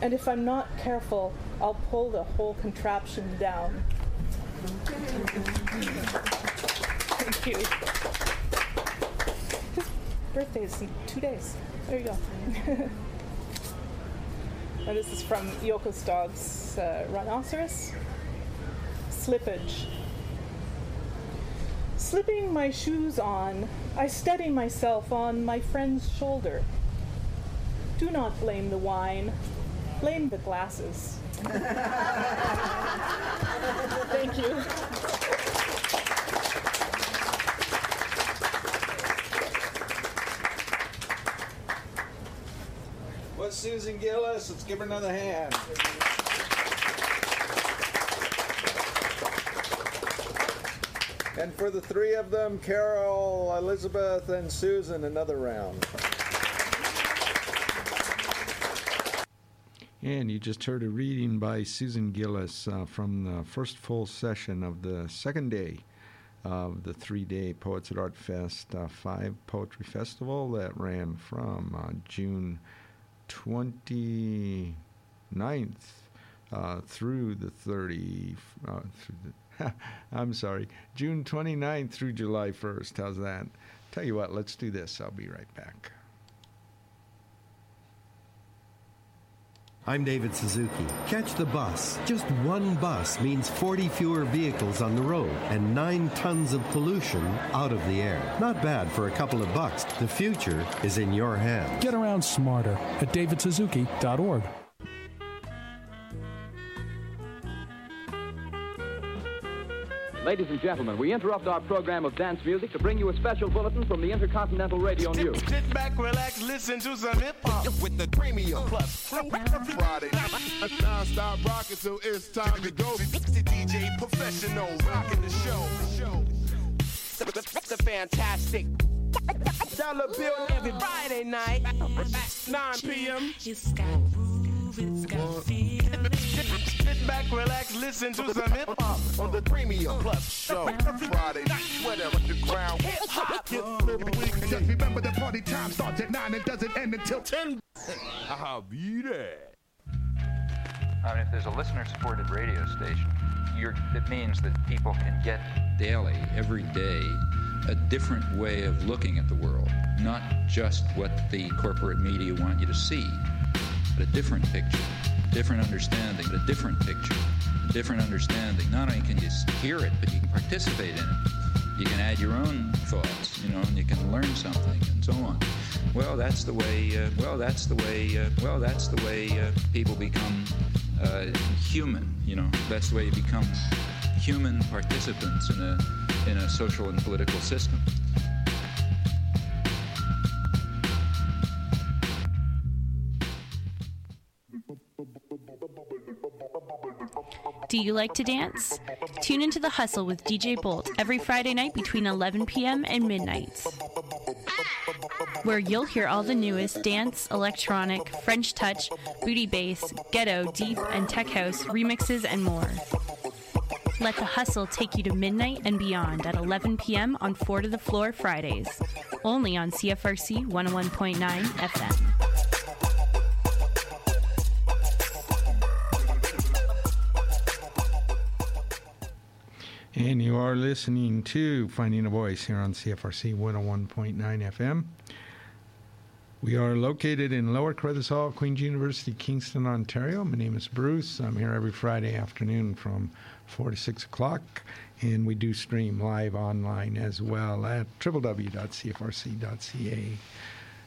and if I'm not careful, I'll pull the whole contraption down. Thank you. His birthday is in two days. There you go. and this is from Yoko's Dogs uh, Rhinoceros slippage. Slipping my shoes on, I steady myself on my friend's shoulder. Do not blame the wine, blame the glasses. Thank you. What's Susan Gillis? Let's give her another hand. And for the three of them, Carol, Elizabeth, and Susan, another round. And you just heard a reading by Susan Gillis uh, from the first full session of the second day of the three day Poets at Art Fest uh, 5 Poetry Festival that ran from uh, June 29th uh, through the 30, uh, the I'm sorry, June 29th through July 1st. How's that? Tell you what, let's do this. I'll be right back. I'm David Suzuki. Catch the bus. Just one bus means 40 fewer vehicles on the road and 9 tons of pollution out of the air. Not bad for a couple of bucks. The future is in your hands. Get around smarter at davidsuzuki.org. Ladies and gentlemen, we interrupt our program of dance music to bring you a special bulletin from the Intercontinental Radio News. Sit back, relax, listen to some hip hop with the premium plus Friday. Non-stop rocking till it's time to go. The DJ professional rocking the show. The fantastic Dollar bill every Friday night, 9 p.m. Listen to some hip hop on the Premium Plus show. Friday sweater underground hip hop. Just remember the party time starts at 9 and doesn't end until 10. I'll be there. I mean, if there's a listener-supported radio station, it means that people can get daily, every day, a different way of looking at the world, not just what the corporate media want you to see, but a different picture, different understanding, but a different picture, a different understanding. Not only can you hear it, but you can participate in it. You can add your own thoughts, you know, and you can learn something, and so on. Well, that's the way. Uh, well, that's the way. Uh, well, that's the way uh, people become uh, human. You know, that's the way you become human participants in a in a social and political system. Do you like to dance? Tune into The Hustle with DJ Bolt every Friday night between 11 p.m. and midnight, where you'll hear all the newest dance, electronic, French touch, booty bass, ghetto, deep, and tech house remixes and more. Let The Hustle take you to midnight and beyond at 11 p.m. on Four to the Floor Fridays, only on CFRC 101.9 FM. And you are listening to Finding a Voice here on CFRC 101.9 FM. We are located in Lower Carruthers Hall, Queen's University, Kingston, Ontario. My name is Bruce. I'm here every Friday afternoon from 4 to 6 o'clock, and we do stream live online as well at www.cfrc.ca.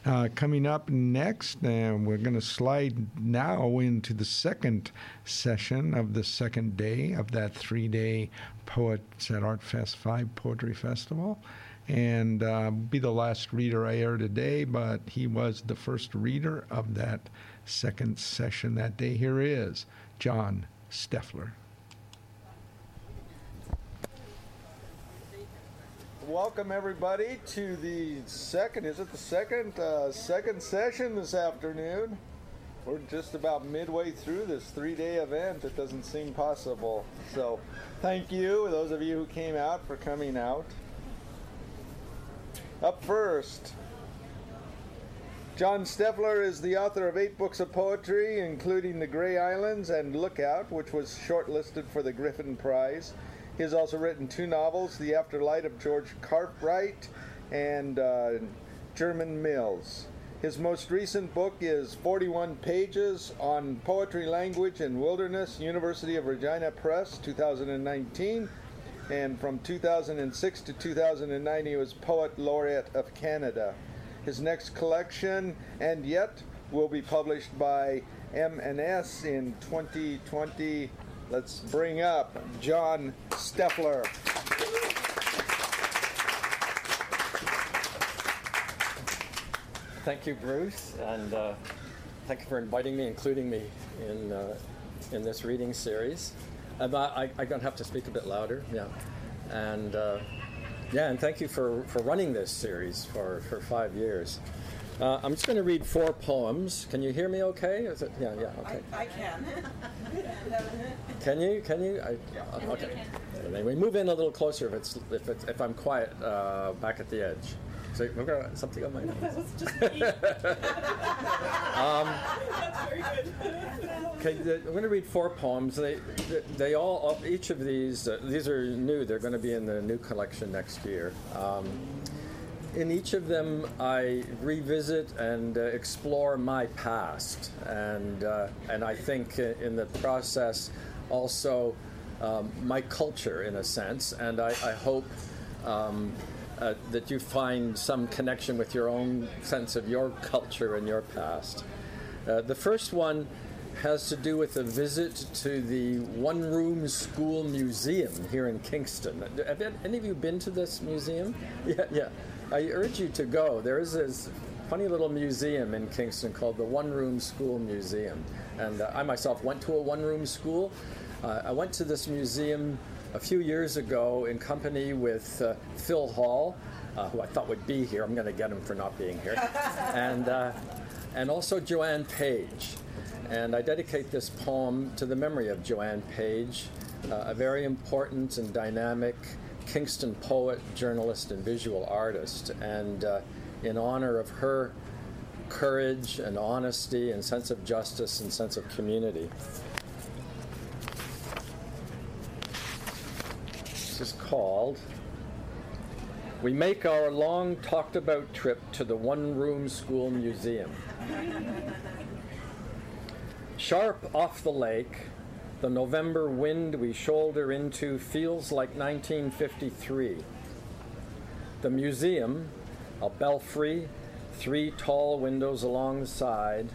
Uh, coming up next, we're going to slide now into the second session of the second day of that three day Poets at Art Fest 5 Poetry Festival. And uh, be the last reader I air today, but he was the first reader of that second session that day. Here is John Steffler. Welcome everybody to the second. Is it the second uh, second session this afternoon? We're just about midway through this three-day event. It doesn't seem possible. So, thank you, those of you who came out, for coming out. Up first, John Steffler is the author of eight books of poetry, including The Grey Islands and Lookout, which was shortlisted for the Griffin Prize. He has also written two novels, The Afterlife of George Cartwright and uh, German Mills. His most recent book is 41 Pages on Poetry, Language, and Wilderness, University of Regina Press, 2019. And from 2006 to 2009, he was Poet Laureate of Canada. His next collection, And Yet, will be published by M&S in 2020. Let's bring up John Steffler. Thank you, Bruce, and uh, thank you for inviting me, including me in uh, in this reading series. Um, I, I'm going to have to speak a bit louder, yeah, and uh, yeah, and thank you for, for running this series for, for five years. Uh, I'm just going to read four poems. Can you hear me? Okay? Is it? Yeah, yeah. Okay. I, I can. Can you? Can you? I, okay. Anyway, move in a little closer if it's if it's, if I'm quiet uh, back at the edge. So we've got something on my nose. That was just me. Um, That's very good. Okay, the, I'm going to read four poems. They, they, they all, each of these, uh, these are new. They're going to be in the new collection next year. Um, in each of them, I revisit and uh, explore my past, and uh, and I think uh, in the process also um, my culture in a sense, and I, I hope. Um, uh, that you find some connection with your own sense of your culture and your past. Uh, the first one has to do with a visit to the One Room School Museum here in Kingston. Have any of you been to this museum? Yeah, yeah. I urge you to go. There is this funny little museum in Kingston called the One Room School Museum. And uh, I myself went to a one room school. Uh, I went to this museum a few years ago in company with uh, Phil Hall, uh, who I thought would be here. I'm going to get him for not being here. and, uh, and also Joanne Page. And I dedicate this poem to the memory of Joanne Page, uh, a very important and dynamic Kingston poet, journalist, and visual artist. And uh, in honor of her courage and honesty and sense of justice and sense of community. This is called We Make Our Long Talked About Trip to the One Room School Museum. Sharp off the lake, the November wind we shoulder into feels like 1953. The museum, a belfry, three tall windows along the side.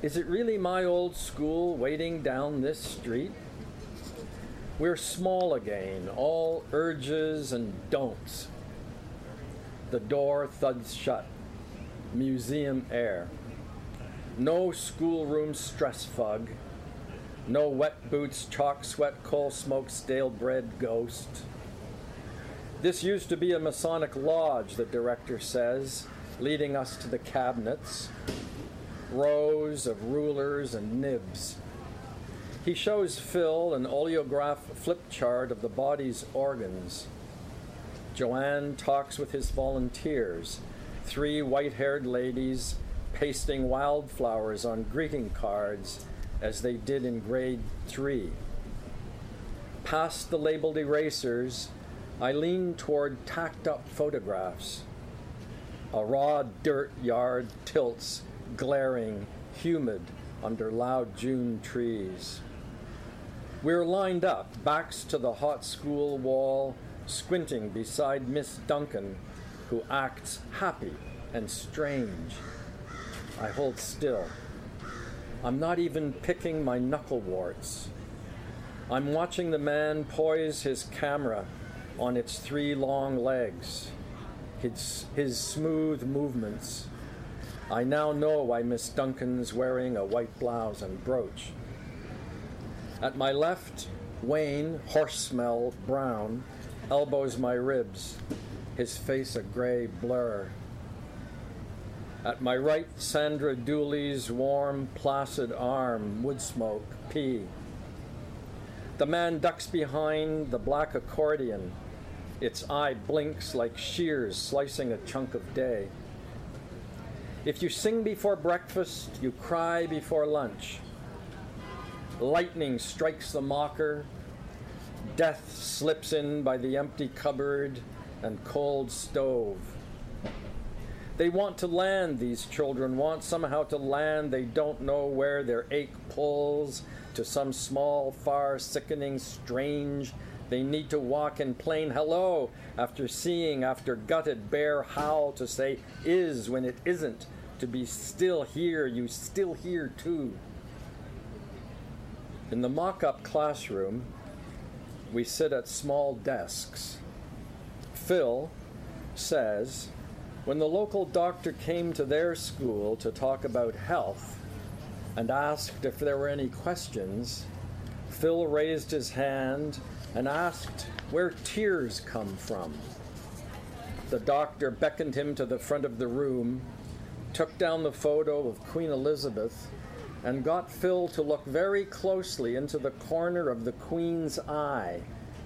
Is it really my old school waiting down this street? We're small again, all urges and don'ts. The door thuds shut. Museum air. No schoolroom stress fug. No wet boots, chalk sweat, coal smoke, stale bread ghost. This used to be a Masonic lodge, the director says, leading us to the cabinets, rows of rulers and nibs. He shows Phil an oleograph flip chart of the body's organs. Joanne talks with his volunteers, three white haired ladies pasting wildflowers on greeting cards as they did in grade three. Past the labeled erasers, I lean toward tacked up photographs. A raw dirt yard tilts, glaring, humid, under loud June trees. We're lined up, backs to the hot school wall, squinting beside Miss Duncan, who acts happy and strange. I hold still. I'm not even picking my knuckle warts. I'm watching the man poise his camera on its three long legs, his, his smooth movements. I now know why Miss Duncan's wearing a white blouse and brooch. At my left, Wayne, horse smell, brown, elbows my ribs, his face a gray blur. At my right, Sandra Dooley's warm, placid arm, wood smoke, pea. The man ducks behind the black accordion. Its eye blinks like shears slicing a chunk of day. If you sing before breakfast, you cry before lunch. Lightning strikes the mocker. Death slips in by the empty cupboard and cold stove. They want to land, these children want somehow to land. They don't know where their ache pulls to some small, far, sickening, strange. They need to walk in plain hello after seeing, after gutted, bare howl to say is when it isn't. To be still here, you still here too. In the mock up classroom, we sit at small desks. Phil says, when the local doctor came to their school to talk about health and asked if there were any questions, Phil raised his hand and asked where tears come from. The doctor beckoned him to the front of the room, took down the photo of Queen Elizabeth, and got Phil to look very closely into the corner of the Queen's eye,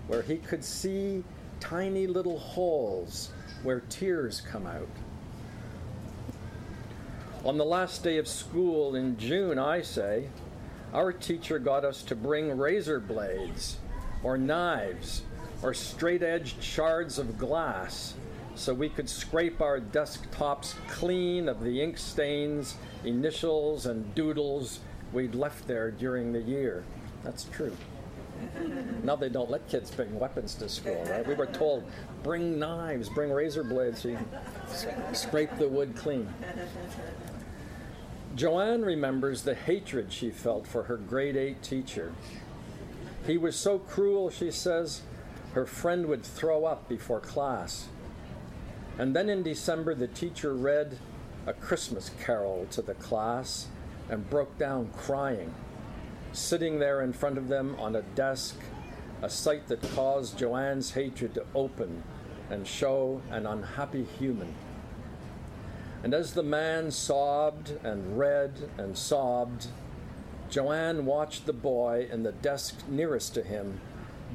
where he could see tiny little holes where tears come out. On the last day of school in June, I say, our teacher got us to bring razor blades or knives or straight edged shards of glass so we could scrape our desktops clean of the ink stains, initials, and doodles we'd left there during the year. That's true. Now they don't let kids bring weapons to school, right? We were told, bring knives, bring razor blades you scrape the wood clean. Joanne remembers the hatred she felt for her grade 8 teacher. He was so cruel, she says, her friend would throw up before class. And then in December, the teacher read a Christmas carol to the class and broke down crying, sitting there in front of them on a desk, a sight that caused Joanne's hatred to open and show an unhappy human. And as the man sobbed and read and sobbed, Joanne watched the boy in the desk nearest to him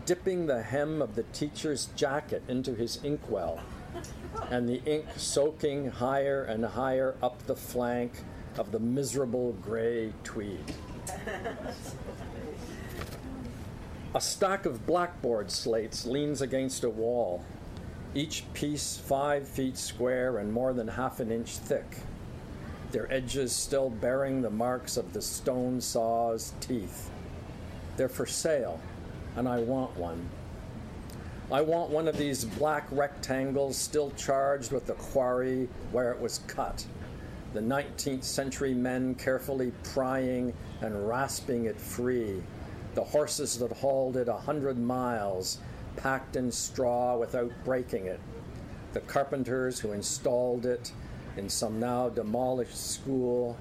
dipping the hem of the teacher's jacket into his inkwell, and the ink soaking higher and higher up the flank of the miserable gray tweed. A stack of blackboard slates leans against a wall, each piece five feet square and more than half an inch thick, their edges still bearing the marks of the stone saw's teeth. They're for sale, and I want one. I want one of these black rectangles still charged with the quarry where it was cut. The 19th century men carefully prying and rasping it free. The horses that hauled it a hundred miles, packed in straw without breaking it. The carpenters who installed it in some now demolished school,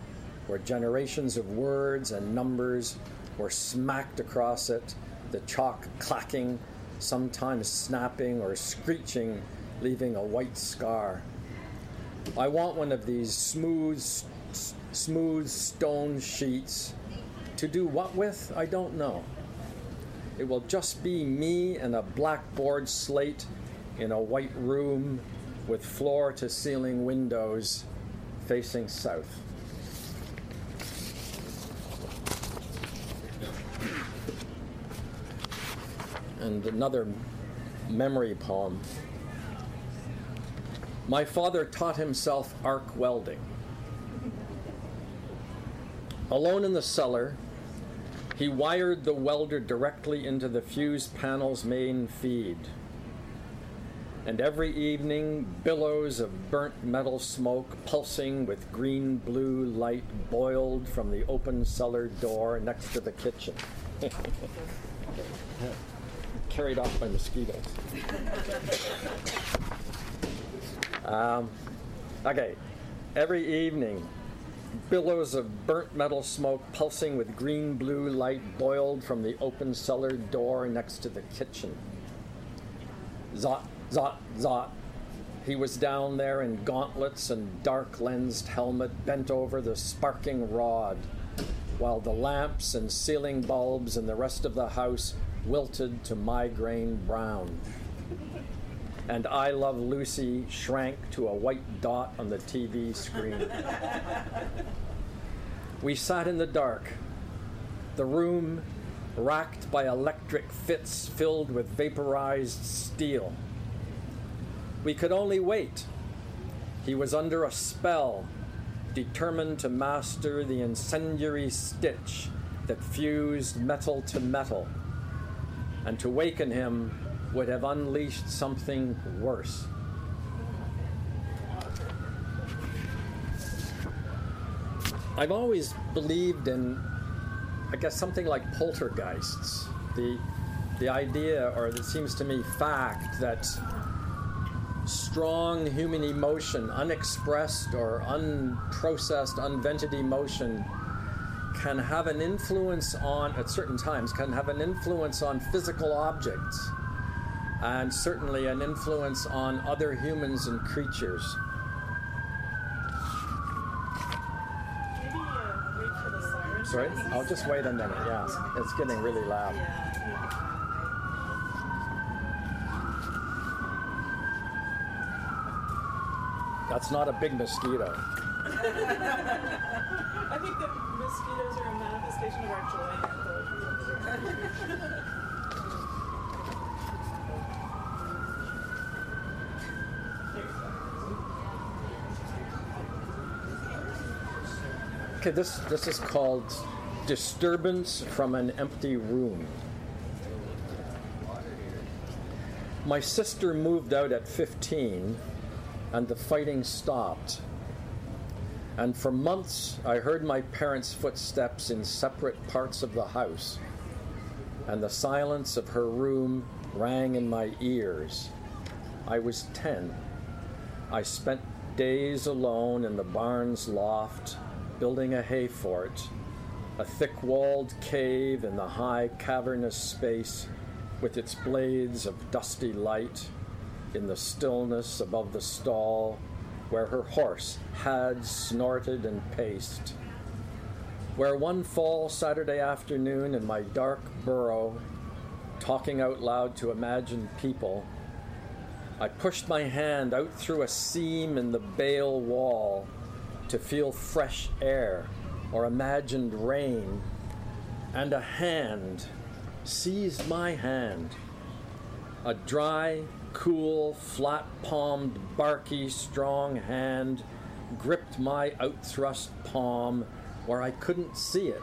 where generations of words and numbers were smacked across it, the chalk clacking, sometimes snapping or screeching, leaving a white scar. I want one of these smooth, s- smooth stone sheets. To do what with, I don't know. It will just be me and a blackboard slate in a white room with floor to ceiling windows facing south. And another memory poem. My father taught himself arc welding. Alone in the cellar, he wired the welder directly into the fuse panel's main feed. And every evening, billows of burnt metal smoke pulsing with green blue light boiled from the open cellar door next to the kitchen. Carried off by mosquitoes. Um, okay, every evening, billows of burnt metal smoke pulsing with green blue light boiled from the open cellar door next to the kitchen. Zot, zot, zot. He was down there in gauntlets and dark lensed helmet bent over the sparking rod, while the lamps and ceiling bulbs in the rest of the house wilted to migraine brown. And I Love Lucy shrank to a white dot on the TV screen. We sat in the dark, the room racked by electric fits filled with vaporized steel. We could only wait. He was under a spell, determined to master the incendiary stitch that fused metal to metal. And to waken him would have unleashed something worse. I've always believed in, I guess, something like poltergeists. The, the idea, or it seems to me, fact that strong human emotion, unexpressed or unprocessed, unvented emotion, can have an influence on, at certain times, can have an influence on physical objects and certainly an influence on other humans and creatures. Sorry? I'll just wait a minute, yeah. It's getting really loud. That's not a big mosquito. I think that mosquitoes are a manifestation of our joy. Okay, this, this is called Disturbance from an Empty Room. My sister moved out at 15, and the fighting stopped. And for months, I heard my parents' footsteps in separate parts of the house, and the silence of her room rang in my ears. I was 10. I spent days alone in the barn's loft, building a hay fort, a thick walled cave in the high cavernous space with its blades of dusty light, in the stillness above the stall where her horse had snorted and paced. Where one fall Saturday afternoon in my dark burrow, talking out loud to imagined people, I pushed my hand out through a seam in the bale wall to feel fresh air or imagined rain, and a hand seized my hand. A dry, cool, flat palmed, barky, strong hand gripped my outthrust palm where I couldn't see it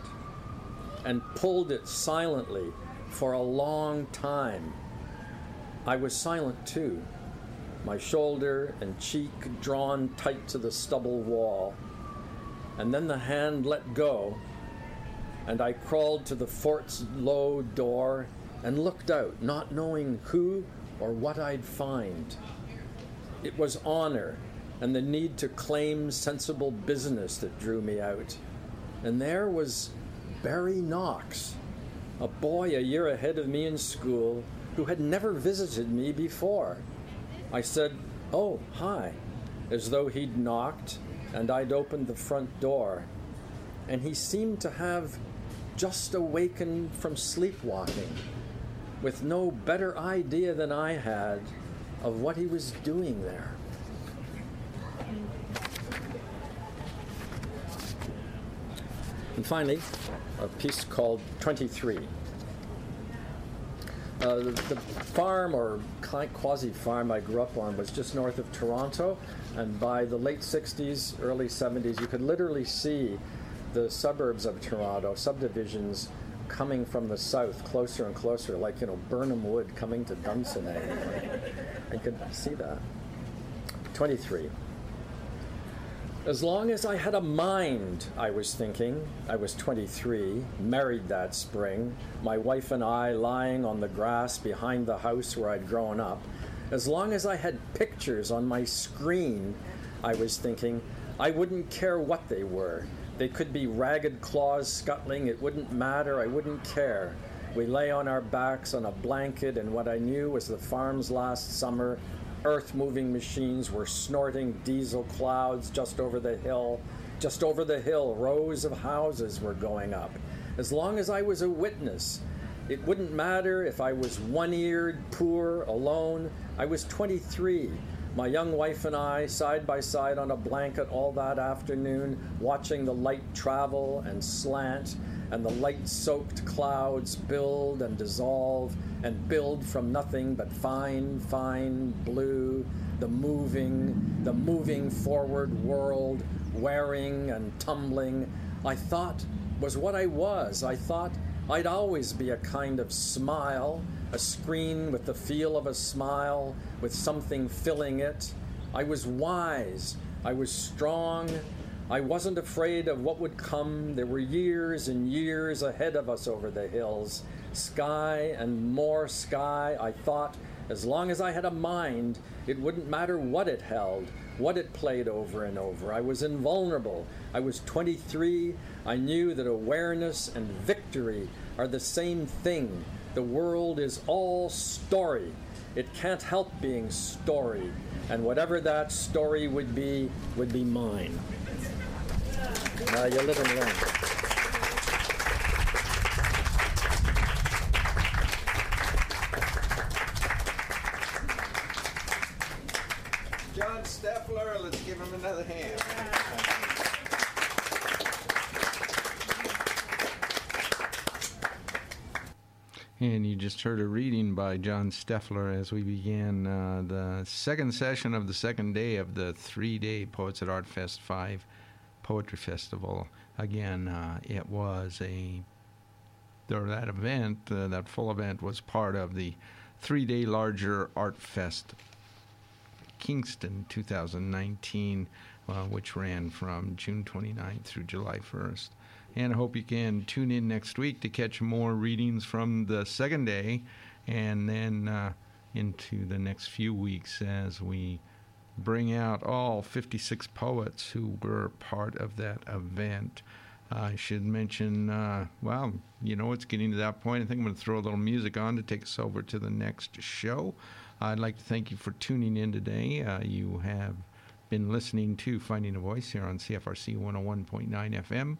and pulled it silently for a long time. I was silent too, my shoulder and cheek drawn tight to the stubble wall. And then the hand let go, and I crawled to the fort's low door and looked out, not knowing who or what I'd find. It was honor and the need to claim sensible business that drew me out. And there was Barry Knox, a boy a year ahead of me in school who had never visited me before. I said, Oh, hi, as though he'd knocked and I'd opened the front door. And he seemed to have just awakened from sleepwalking with no better idea than I had of what he was doing there. And finally, a piece called 23. Uh, the, the farm or quasi farm I grew up on was just north of Toronto, and by the late 60s, early 70s, you could literally see the suburbs of Toronto, subdivisions coming from the south closer and closer, like, you know, Birnam Wood coming to Dunsinane. I could see that. 23. As long as I had a mind, I was thinking. I was 23, married that spring, my wife and I lying on the grass behind the house where I'd grown up. As long as I had pictures on my screen, I was thinking, I wouldn't care what they were. They could be ragged claws scuttling, it wouldn't matter, I wouldn't care. We lay on our backs on a blanket, and what I knew was the farm's last summer earth moving machines were snorting diesel clouds just over the hill. Just over the hill, rows of houses were going up. As long as I was a witness, it wouldn't matter if I was one eared, poor, alone. I was 23. My young wife and I, side by side on a blanket all that afternoon, watching the light travel and slant and the light soaked clouds build and dissolve and build from nothing but fine, fine blue, the moving, the moving forward world, wearing and tumbling, I thought was what I was. I thought I'd always be a kind of smile, a screen with the feel of a smile, with something filling it. I was wise, I was strong, I wasn't afraid of what would come. There were years and years ahead of us over the hills. Sky and more sky. I thought, as long as I had a mind, it wouldn't matter what it held, what it played over and over. I was invulnerable. I was 23. I knew that awareness and victory are the same thing. The world is all story. It can't help being story. And whatever that story would be, would be mine. Uh, you live and learn. John Steffler, let's give him another hand. And you just heard a reading by John Steffler as we began uh, the second session of the second day of the three day Poets at Art Fest 5 Poetry Festival. Again, uh, it was a, or that event, uh, that full event was part of the three day larger Art Fest Kingston 2019, uh, which ran from June 29th through July 1st. And I hope you can tune in next week to catch more readings from the second day and then uh, into the next few weeks as we bring out all 56 poets who were part of that event. I should mention, uh, well, you know, it's getting to that point. I think I'm going to throw a little music on to take us over to the next show. I'd like to thank you for tuning in today. Uh, you have been listening to Finding a Voice here on CFRC 101.9 FM.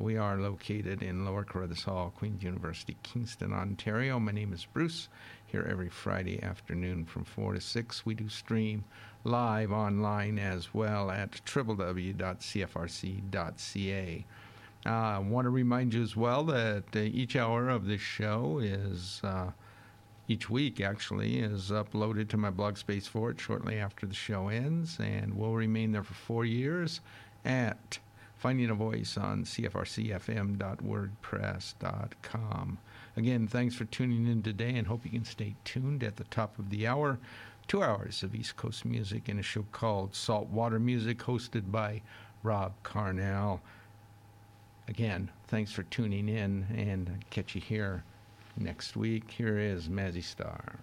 We are located in Lower Carruthers Hall, Queen's University, Kingston, Ontario. My name is Bruce. Here every Friday afternoon from 4 to 6. We do stream live online as well at www.cfrc.ca. Uh, I want to remind you as well that uh, each hour of this show is, uh, each week actually, is uploaded to my blog space for it shortly after the show ends and will remain there for four years at Finding a Voice on cfrcfm.wordpress.com. Again, thanks for tuning in today and hope you can stay tuned at the top of the hour. Two hours of East Coast music in a show called Saltwater Music, hosted by Rob Carnell. Again, thanks for tuning in and catch you here next week. Here is Mazzy Star.